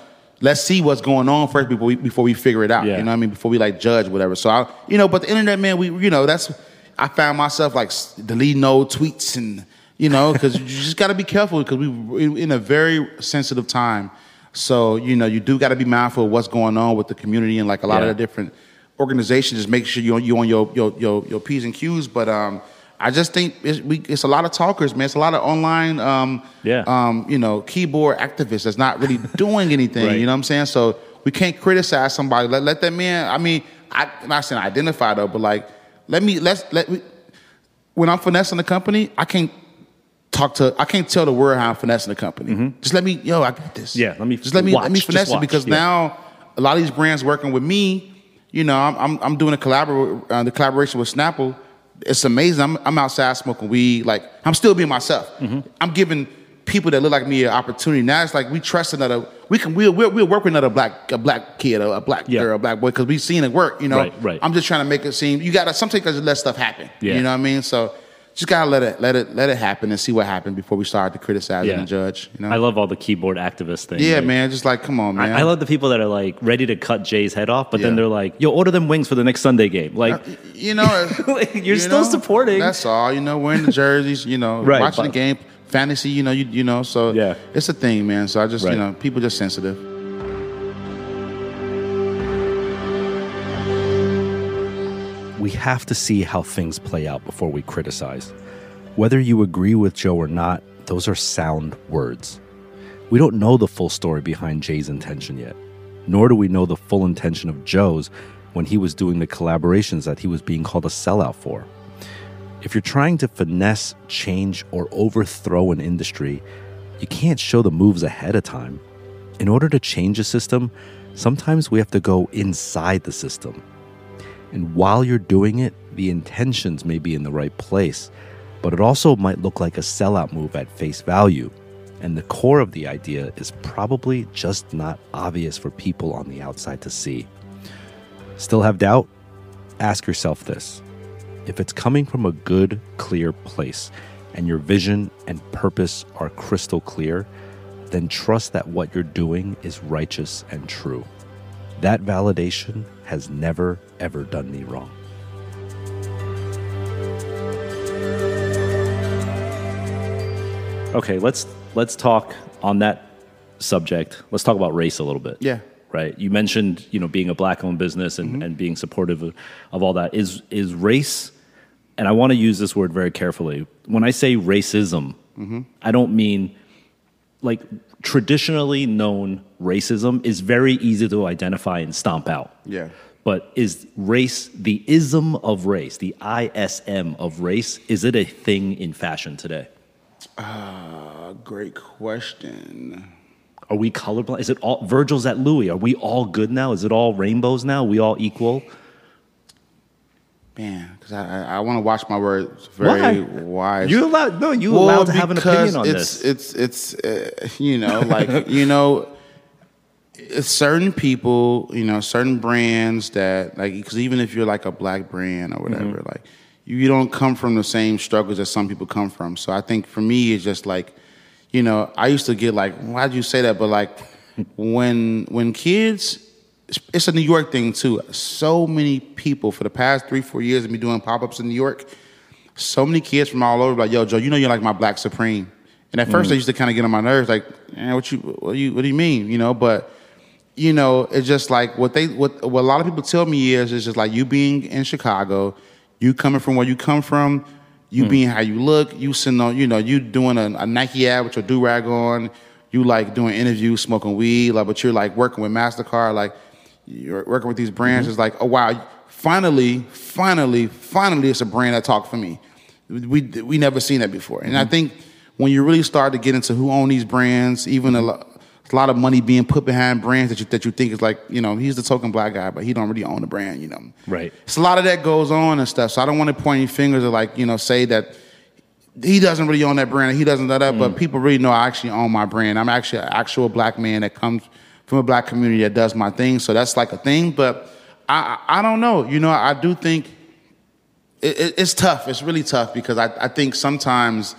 Let's see what's going on first before we before we figure it out. Yeah. You know what I mean? Before we like judge whatever. So I, you know, but the internet, man, we you know that's I found myself like deleting old tweets and you know because you just got to be careful because we we're in a very sensitive time. So you know you do got to be mindful of what's going on with the community and like a lot Yeah. of the different organizations. Just make sure you you on your your your, your p's and q's. But um, I just think it's, we, it's a lot of talkers, man. It's a lot of online, um, Yeah. um, you know, keyboard activists that's not really doing anything. Right. You know what I'm saying? So we can't criticize somebody. Let, let that man. I mean, I, I'm not saying identify though, but like, let me let's let me. When I'm finessing the company, I can't talk to. I can't tell the world how I'm finessing the company. Just let me, yo, I got this. Mm-hmm. Yeah, let me just let me let me watch, finesse it because yeah. now a lot of these brands working with me. You know, I'm I'm, I'm doing a collabor- uh, the collaboration with Snapple. It's amazing. I'm I'm outside smoking weed. Like I'm still being myself. Mm-hmm. I'm giving people that look like me an opportunity. Now it's like we trust another. We can we'll we'll, we'll work with another black a black kid or a black Yeah. girl, a black boy because we've seen it work. You know, Right, right. I'm just trying to make it seem you got to sometimes let stuff happen. Yeah. You know what I mean? So just gotta let it let it let it happen and see what happened before we start to criticize Yeah. and judge. You know? I love all the keyboard activist things. yeah, Like, man. Just like come on, man. I, I love the people that are like ready to cut Jay's head off, but then they're like, "Yo, order them wings for the next Sunday game." Like, uh, you know, uh, Like, you're you still know, supporting. That's all. You know, wearing the jerseys. You know, Right, watching but- the game, fantasy. You know, you you know. So Yeah. it's a thing, man. So I just Right. you know, people just sensitive. We have to see how things play out before we criticize. Whether you agree with Joe or not, those are sound words. We don't know the full story behind Jay's intention yet, nor do we know the full intention of Joe's when he was doing the collaborations that he was being called a sellout for. If you're trying to finesse, change, or overthrow an industry, you can't show the moves ahead of time. In order to change a system, sometimes we have to go inside the system. And while you're doing it, the intentions may be in the right place, but it also might look like a sellout move at face value. And the core of the idea is probably just not obvious for people on the outside to see. Still have doubt? Ask yourself this if it's coming from a good, clear place, and your vision and purpose are crystal clear, then trust that what you're doing is righteous and true. That validation has never, ever done me wrong. Okay, let's let's talk on that subject. Let's talk about race a little bit. Yeah. Right. You mentioned, you know, being a black owned business and, mm-hmm. and being supportive of, of all that. Is is race and I want to use this word very carefully. When I say racism, mm-hmm. I don't mean like traditionally known racism is very easy to identify and stomp out. Yeah. But is race the ism of race, the ISM of race, is it a thing in fashion today? A great question. Are we colorblind? Is it all Virgil's at Louis? Are we all good now? Is it all rainbows now? we all equal? Man, because I, I, I want to watch my words very Why? wise. You allowed no, you Well, allowed to have an opinion on it's, this. It's it's uh, you know like you know, it's certain people you know certain brands that like because even if you're like a black brand or whatever Mm-hmm. like you, you don't come from the same struggles that some people come from. So I think for me it's just like you know I used to get like why'd you say that? But like when when kids. It's a New York thing too. So many people for the past three, four years of me doing pop ups in New York, so many kids from all over like, yo, Joe, you know you're like my black supreme. And at first, I used to kind of get on my nerves, like, eh, what you, what do you, what do you mean, you know? But you know, it's just like what they, what, what a lot of people tell me is, is just like you being in Chicago, you coming from where you come from, you being how you look, you sitting on, you know, you doing a, a Nike ad with your do rag on, you like doing interviews, smoking weed, like, but you're like working with Mastercard, like you're working with these brands. Mm-hmm. It's like, oh wow, finally, finally, finally, it's a brand that talked for me. We we never seen that before, and I mm-hmm. think when you really start to get into who own these brands, even a lot, a lot of money being put behind brands that you that you think is like, you know, he's the token black guy, but he don't really own the brand, you know. Right. It's a lot of that goes on and stuff. So I don't want to point any fingers or like, you know, say that he doesn't really own that brand, he doesn't do that, but mm. people really know I actually own my brand. I'm actually an actual black man that comes from a black community that does my thing. So that's like a thing. But I I don't know. You know, I do think it, it, it's tough. It's really tough because I, I think sometimes,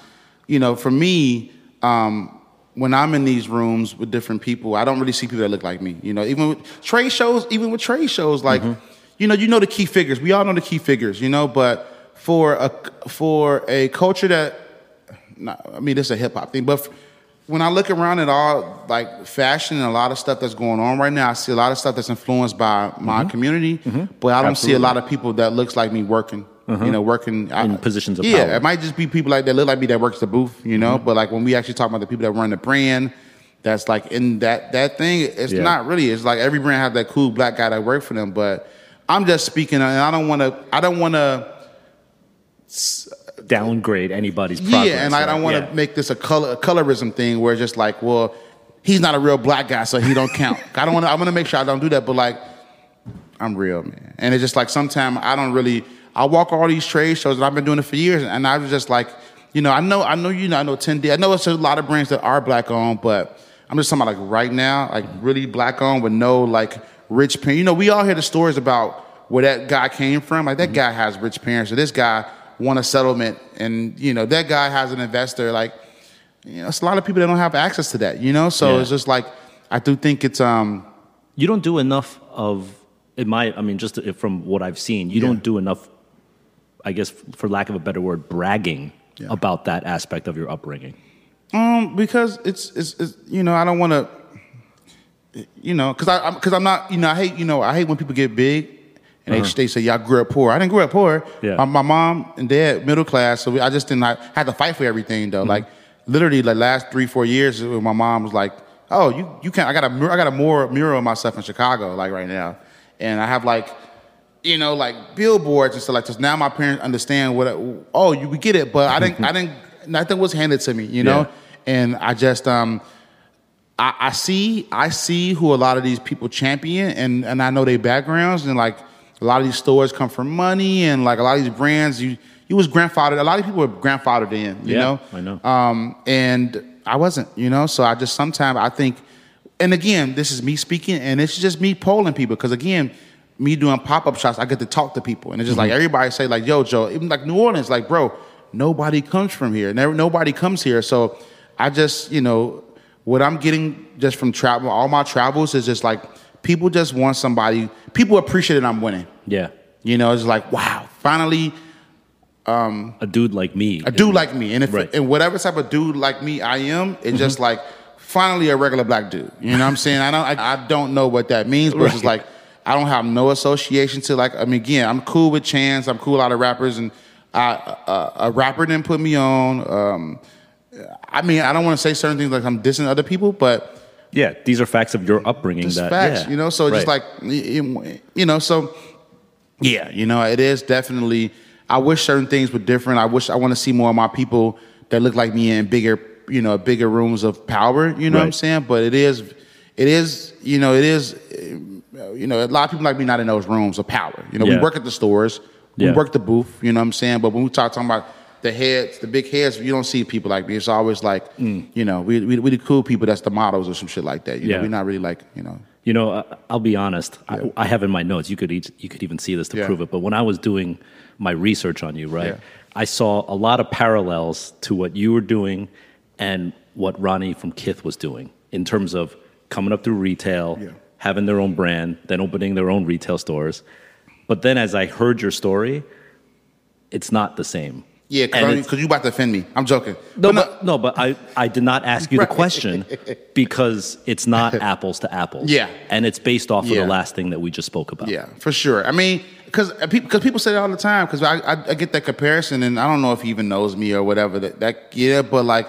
you know, for me, um, when I'm in these rooms with different people, I don't really see people that look like me. You know, even with trade shows, even with trade shows, like, you know, you know the key figures. We all know the key figures, you know, but for a for a culture that, not, I mean, this is a hip hop thing, but. f- when I look around at all like fashion and a lot of stuff that's going on right now, I see a lot of stuff that's influenced by my mm-hmm. community, mm-hmm. but I don't see a lot of people that looks like me working. You mm-hmm. know, working In I- positions of yeah, power. it might just be people like that look like me that works the booth, you know. But like when we actually talk about the people that run the brand, that's like in that that thing. It's Yeah. not really. It's like every brand has that cool black guy that work for them. But I'm just speaking, and I don't want to. I don't want to. Downgrade anybody's progress. Yeah, and I don't want to Yeah. make this a color a colorism thing where it's just like, well, he's not a real black guy, so he don't count. I don't want to. I want to make sure I don't do that. But like, I'm real, man. And it's just like sometimes I don't really. I walk all these trade shows, and I've been doing it for years, and I was just like, you know, I know, I know, you know, I know 10D. I know it's a lot of brands that are black owned, but I'm just talking about like right now, like really black owned with no like rich parents. You know, we all hear the stories about where that guy came from. Like that mm-hmm. guy has rich parents, or this guy won a settlement, and you know that guy has an investor. Like, you know, it's a lot of people that don't have access to that. You know, so Yeah. it's just like I do think it's um. you don't do enough of in my i mean just from what i've seen you Yeah. don't do enough i guess for lack of a better word bragging Yeah. about that aspect of your upbringing Um, because it's, it's, it's you know I don't want to, you know, because I because I'm not you know I hate you know I hate when people get big and they, they say yeah I grew up poor. I didn't grow up poor. Yeah. My, my mom and dad middle class, so we, I just didn't I had to fight for everything though. Like literally the last three four years, my mom was like, oh you you can't I got a I got a more mural of myself in Chicago like right now, and I have like you know, like billboards and stuff like this. Now my parents understand what. Oh, you we get it, but I didn't. I didn't. Nothing was handed to me, you know. Yeah. And I just um, I, I see I see who a lot of these people champion, and and I know their backgrounds, and like a lot of these stores come from money, and like a lot of these brands, you you was grandfathered. A lot of people were grandfathered in, you Yeah, know. I know. Um, and I wasn't, you know. So I just sometimes I think, and again, this is me speaking, and it's just me polling people because again, me doing pop up shops, I get to talk to people, and it's just like everybody say like, "Yo, Joe," even like New Orleans, like, bro, nobody comes from here, never nobody comes here. So I just, you know, what I'm getting just from travel, all my travels is just like people just want somebody. People appreciate that I'm winning. yeah You know, it's like, wow, finally a dude like me a dude like me, and if Right. and whatever type of dude like me I am, it's just Mm-hmm. like finally a regular black dude. You know what I'm saying? I don't I, I don't know what that means, but it's just like I don't have no association to like. I mean, again, I'm cool with Chance. I'm cool with a lot of rappers, and a rapper didn't put me on. Um, I mean, I don't want to say certain things like I'm dissing other people, but yeah these are facts of your upbringing just that facts, yeah. you know. So it's just like you know, so yeah, you know, it is definitely. I wish certain things were different. I wish I want to see more of my people that look like me in bigger, you know, bigger rooms of power. You know what I'm saying? But it is, it is, you know, it is, you know, a lot of people like me not in those rooms of power. You know, we work at the stores, we Yeah. work the booth. You know what I'm saying? But when we talk talking about the heads, the big heads, you don't see people like me. It's always like, you know, we we we the cool people. That's the models or some shit like that. You know, Mm. Yeah. we're not really like, you know. You know, I- I'll be honest. I, I have in my notes. You could eat, you could even see this to Yeah. prove it. But when I was doing my research on you, right, Yeah. I saw a lot of parallels to what you were doing and what Ronnie from Kith was doing in terms of coming up through retail, Yeah. having their own brand, then opening their own retail stores. But then, as I heard your story, it's not the same. Yeah, because you about to offend me. I'm joking. no, But but, no, but I, I did not ask you Right. the question because it's not apples to apples. Yeah. And it's based off of the last thing that we just spoke about. Yeah, for sure. I mean, because because uh, people say that all the time. Because I, I I get that comparison, and I don't know if he even knows me or whatever. That that yeah, but like,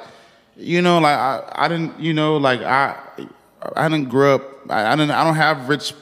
you know, like I I didn't you know like I I didn't grow up. I, I didn't I don't have rich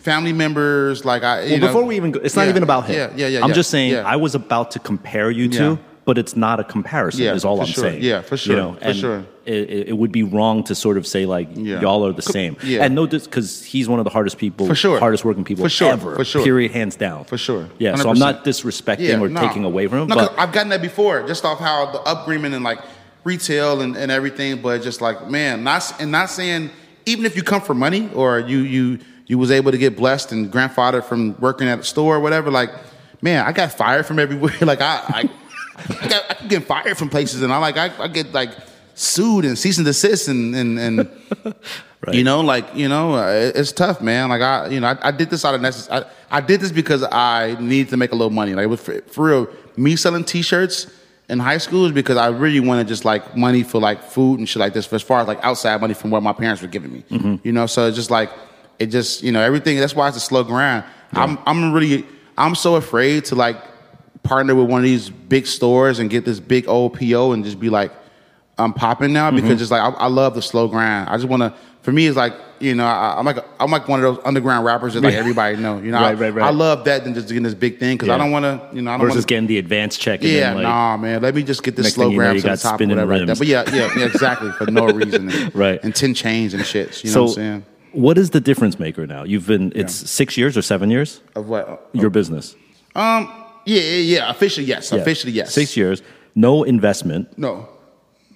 family members. Like I you Well, know, before we even go, it's not yeah, even about him. Yeah, yeah, yeah. I'm yeah, just saying. I was about to compare you two, but it's not a comparison. Is all I'm sure. saying. Yeah, for You sure, know, for and sure. It, it- it would be wrong to sort of say like y'all are the same. yeah. And no, because he's one of the hardest people, For sure. hardest working people For sure, ever. for sure. Period, hands down. For sure. Yeah. So I'm not 100%. disrespecting or no. taking away from him, No, but I've gotten that before, just off how the upbringing and like retail and, and everything. But just like man, not and not saying even if you come for money or you you you was able to get blessed and grandfather from working at a store or whatever. Like man, I got fired from everywhere. like I I, I got I get fired from places and I like I, I get like sued and cease and desist and and and. Right. You know, like you know, uh, it- it's tough, man. Like I, you know, I, I did this out of necessity. I, I did this because I needed to make a little money. Like it was for, for real. Me selling T-shirts in high school is because I really wanted just like money for like food and shit like this. For as far as like outside money from what my parents were giving me, Mm-hmm. you know. So it's just like it just you know everything. That's why it's a slow grind. I'm I'm really I'm so afraid to like partner with one of these big stores and get this big old PO and just be like, I'm popping now Mm-hmm. because it's like I, I love the slow grind. I just want to. For me, it's like you know I, I'm like I'm like one of those underground rappers that like everybody know. You know, Right, I, right, right. I love that than just getting this big thing because Yeah. I don't want to. You know, I don't versus want to. Just getting the advance check. And Yeah, then, like, nah, man. Let me just get this slow thing you know, grind you to the top, whatever like that. But yeah, yeah, yeah, exactly for no reason. Right. And ten chains and shit. You know so what I'm saying? What is the difference maker now? You've been it's six years or seven years Of what? your business. Um. Yeah, yeah, yeah. Officially, yes. Yeah. Officially, yes. Six years, no investment, No.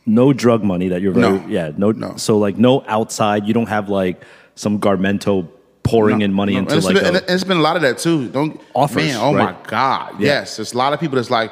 no drug money that you're very No. yeah no, No. so like no outside. You don't have like some Garmento pouring in money No, into and it's like been, a, and it's been a lot of that too. Don't Offers, man. Oh my god. Yeah. Yes, there's a lot of people that's like,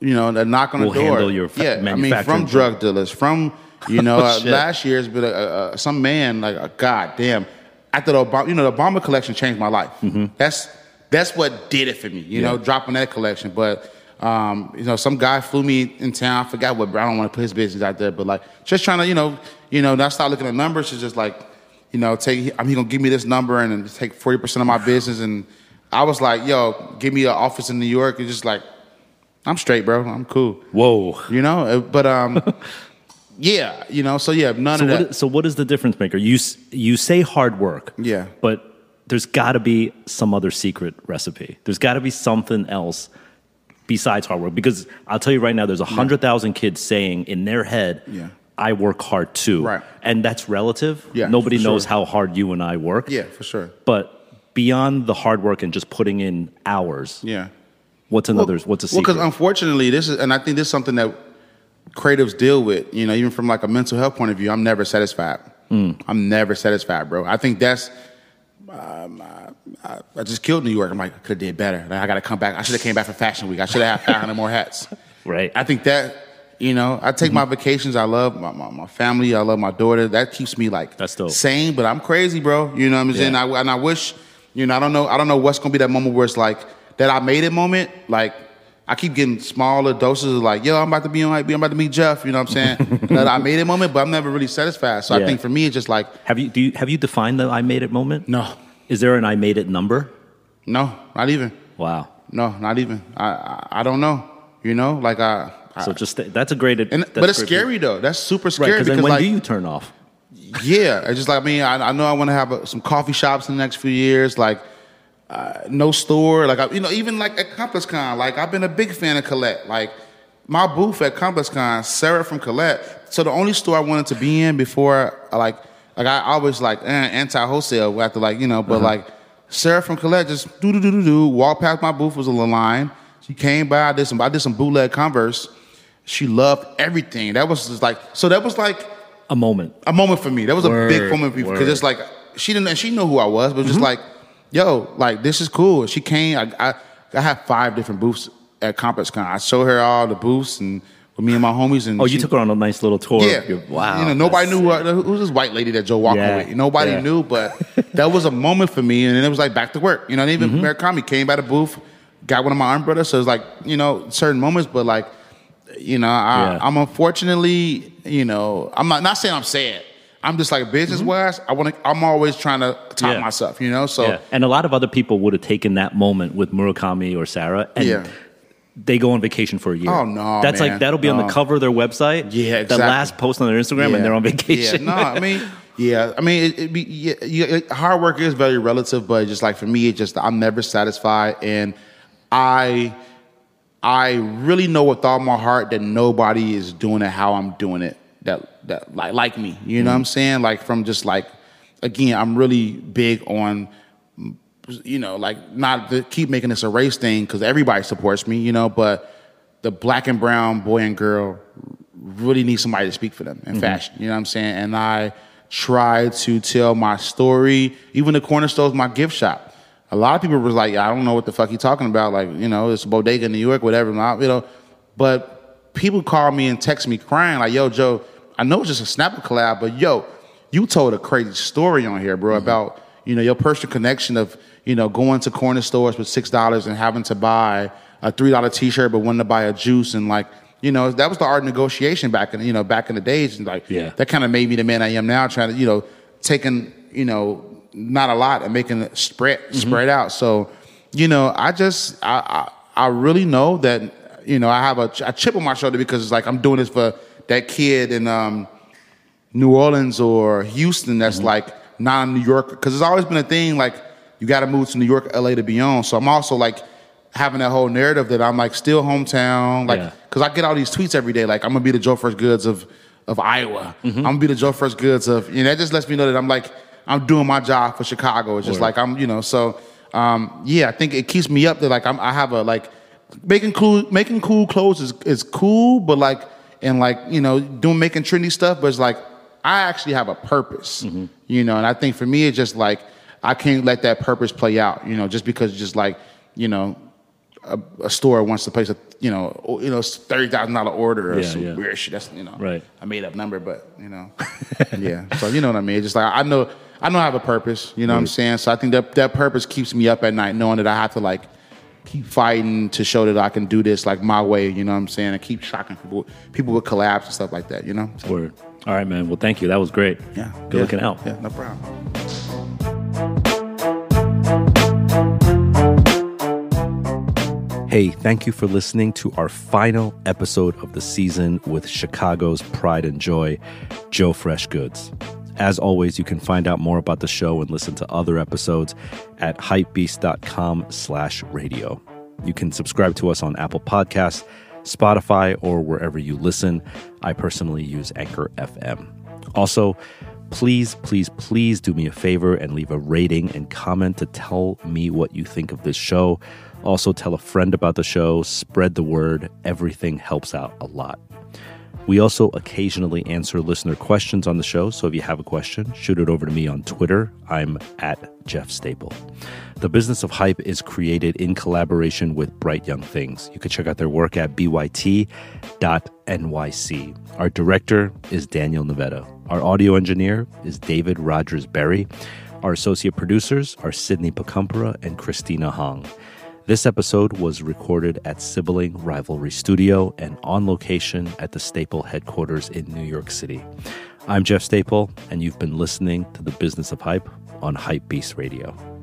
you know, that knock on Will the door. handle your fa- yeah, I mean, from drug dealers, from you know, Oh, uh, last year's been a, a, a- some man like, uh, god damn. After the Obama, you know, the Obama collection changed my life. That's that's what did it for me. You know, Mm-hmm. Dropping that collection, but. Um, you know, some guy flew me in town. I forgot what. I don't want to put his business out there, but like, just trying to, you know, you know, not start looking at numbers. It's just like, you know, take. I'm gonna give me this number and then take forty percent of my business. And I was like, yo, give me an office in New York. It's just like, I'm straight, bro. I'm cool. whoa. You know, Uh, but um, yeah, you know. So yeah, none So of what, that. is, so what is the difference maker? You you say hard work, Yeah. but there's got to be some other secret recipe. There's got to be something else besides hard work. Because I'll tell you right now, there's a hundred thousand kids saying in their head, Yeah. "I work hard too," Right. and that's relative. Yeah, nobody knows sure. how hard you and I work. yeah, for sure. but beyond the hard work and just putting in hours, Yeah. what's another? what's a secret? Well, because unfortunately, this is, and I think this is something that creatives deal with. You know, even from like a mental health point of view, I'm never satisfied. Mm. I'm never satisfied, bro. I think that's. Um, I, I, just killed New York. I'm like, I could have did better. Like, I got to come back. I should have came back for Fashion Week. I should have had 500 more hats. right. I think that, you know, I take my Mm-hmm. vacations. I love my, my, my family. I love my daughter. That keeps me like That's dope. sane. But I'm crazy, bro. You know what I'm saying? Yeah. I, and I wish, you know, I don't know. I don't know what's gonna be that moment where it's like that. I made it moment. Like I keep getting smaller doses of like, yo, I'm about to be on. I'm about to meet Jeff. You know what I'm saying? that I made it moment, but I'm never really satisfied. So Yeah. I think for me, it's just like, have you do you, have you defined the I made it moment? no, Is there an I made it number? no, not even. Wow. No, not even. I I, I don't know. You know, like I. I So just that's a great. and, that's but it's great- scary though. That's super scary Because because then when like, do you turn off? Yeah, it's just like I mean, I, I know I want to have a, some coffee shops in the next few years. Like, uh, no store. Like, I, you know, even like at ComplexCon, like I've been a big fan of Colette. Like, my booth at ComplexCon, Sarah from Colette. So the only store I wanted to be in before, I, like, like I always like eh, anti wholesale after like you know, but like Sarah from Colette just do do do do do walk past my booth was a little line. She came by. I did some. I did some bootleg Converse. She loved everything. That was just like so. That was like A moment. a moment for me. That was a big moment for me because it's like she didn't. She knew who I was, but Mm-hmm. just like, yo, like this is cool. She came. I I, I have five different booths at ComplexCon. I showed her all the booths and with me and my homies. And Oh, you she- took her on a nice little tour. yeah. Wow. You know, nobody knew who, who was this white lady that Joe walking Yeah, with. Nobody yeah. knew, but that was a moment for me. And then it was like back to work. You know, and even Mm-hmm. Murakami came by the booth, got one of my umbrellas. So it's like, you know, certain moments, but like, you know, I, Yeah. I'm unfortunately, you know, I'm not, not saying I'm sad. I'm just like business wise. I want to. I'm always trying to top Mm-hmm. Yeah. myself. You know. So Yeah. And a lot of other people would have taken that moment with Murakami or Sarah and Yeah. they go on vacation for a year. Oh, no, That's man. like that'll be on the cover of their website. Yeah, The last post on their Instagram and they're on vacation. Yeah, no, I mean, yeah, I mean, it, it be, yeah, yeah, hard work is very relative, but just like for me, it just I'm never satisfied, and I, I really know with all my heart that nobody is doing it how I'm doing it. That like like me, you know what I'm mm. saying? Like from just like, again, I'm really big on you know, like not to keep making this a race thing because everybody supports me, you know, but the black and brown boy and girl really need somebody to speak for them in mm-hmm. fashion, you know what I'm saying? And I try to tell my story. Even the corner store is my gift shop. A lot of people was like, I don't know what the fuck you talking about. Like, you know, it's a bodega in New York, whatever, you know. But people call me and text me crying, like, yo, Joe, I know it's just a Snapple collab, but yo, you told a crazy story on here, bro, mm-hmm. about, you know, your personal connection of, you know, going to corner stores with six dollars and having to buy a three dollar t shirt but wanting to buy a juice and like, you know, that was the art of negotiation back in, you know, back in the days. And like Yeah. that kind of made me the man I am now, trying to, you know, taking, you know, not a lot and making it spread mm-hmm. spread out. So, you know, I just I, I I really know that you know I have a, a chip on my shoulder because it's like I'm doing this for that kid in um, New Orleans or Houston that's like not in New York because it's always been a thing like you got to move to New York, LA to be on. So I'm also like having that whole narrative that I'm like still hometown, like Yeah. because I get all these tweets every day like I'm gonna be the Joe Fresh Goods of of Iowa. I'm gonna be the Joe Fresh Goods of you know that just lets me know that I'm like I'm doing my job for Chicago. It's just Word. like I'm you know so um, yeah I think it keeps me up that like I'm, I have a like making cool making cool clothes is is cool but like and like you know doing making trendy stuff but it's like I actually have a purpose mm-hmm. you know and I think for me it's just like I can't let that purpose play out you know just because it's just like you know a, a store wants to place a you know you know thirty thousand dollar order or Yeah, some yeah. weird shit. That's you know Right. a made up number, but you know yeah. So you know what I mean. It's just like I know I know I have a purpose. You know what I'm saying. So I think that that purpose keeps me up at night, knowing that I have to like keep fighting to show that I can do this like my way. You know what I'm saying, and keep shocking people people with collabs and stuff like that. You know. So, Word. All right, man. Well, thank you. That was great. yeah. Good yeah, looking out. Yeah. No problem. Hey, thank you for listening to our final episode of the season with Chicago's pride and joy, Joe Fresh Goods. As always, you can find out more about the show and listen to other episodes at hypebeast.com slash radio. You can subscribe to us on Apple Podcasts, Spotify, or wherever you listen. I personally use Anchor FM. Also, please, please, please do me a favor and leave a rating and comment to tell me what you think of this show. Also, tell a friend about the show, spread the word. Everything helps out a lot. We also occasionally answer listener questions on the show, so if you have a question, shoot it over to me on Twitter. I'm at Jeff Staple. The Business of Hype is created in collaboration with Bright Young Things. You can check out their work at byt.nyc. Our director is Daniel Nevada. Our audio engineer is David Rogers Berry. Our associate producers are Sydney Pacumpera and Christina Hong. This episode was recorded at Sibling Rivalry Studio and on location at the Staple headquarters in New York City. I'm Jeff Staple, and you've been listening to the Business of Hype on Hypebeast Radio.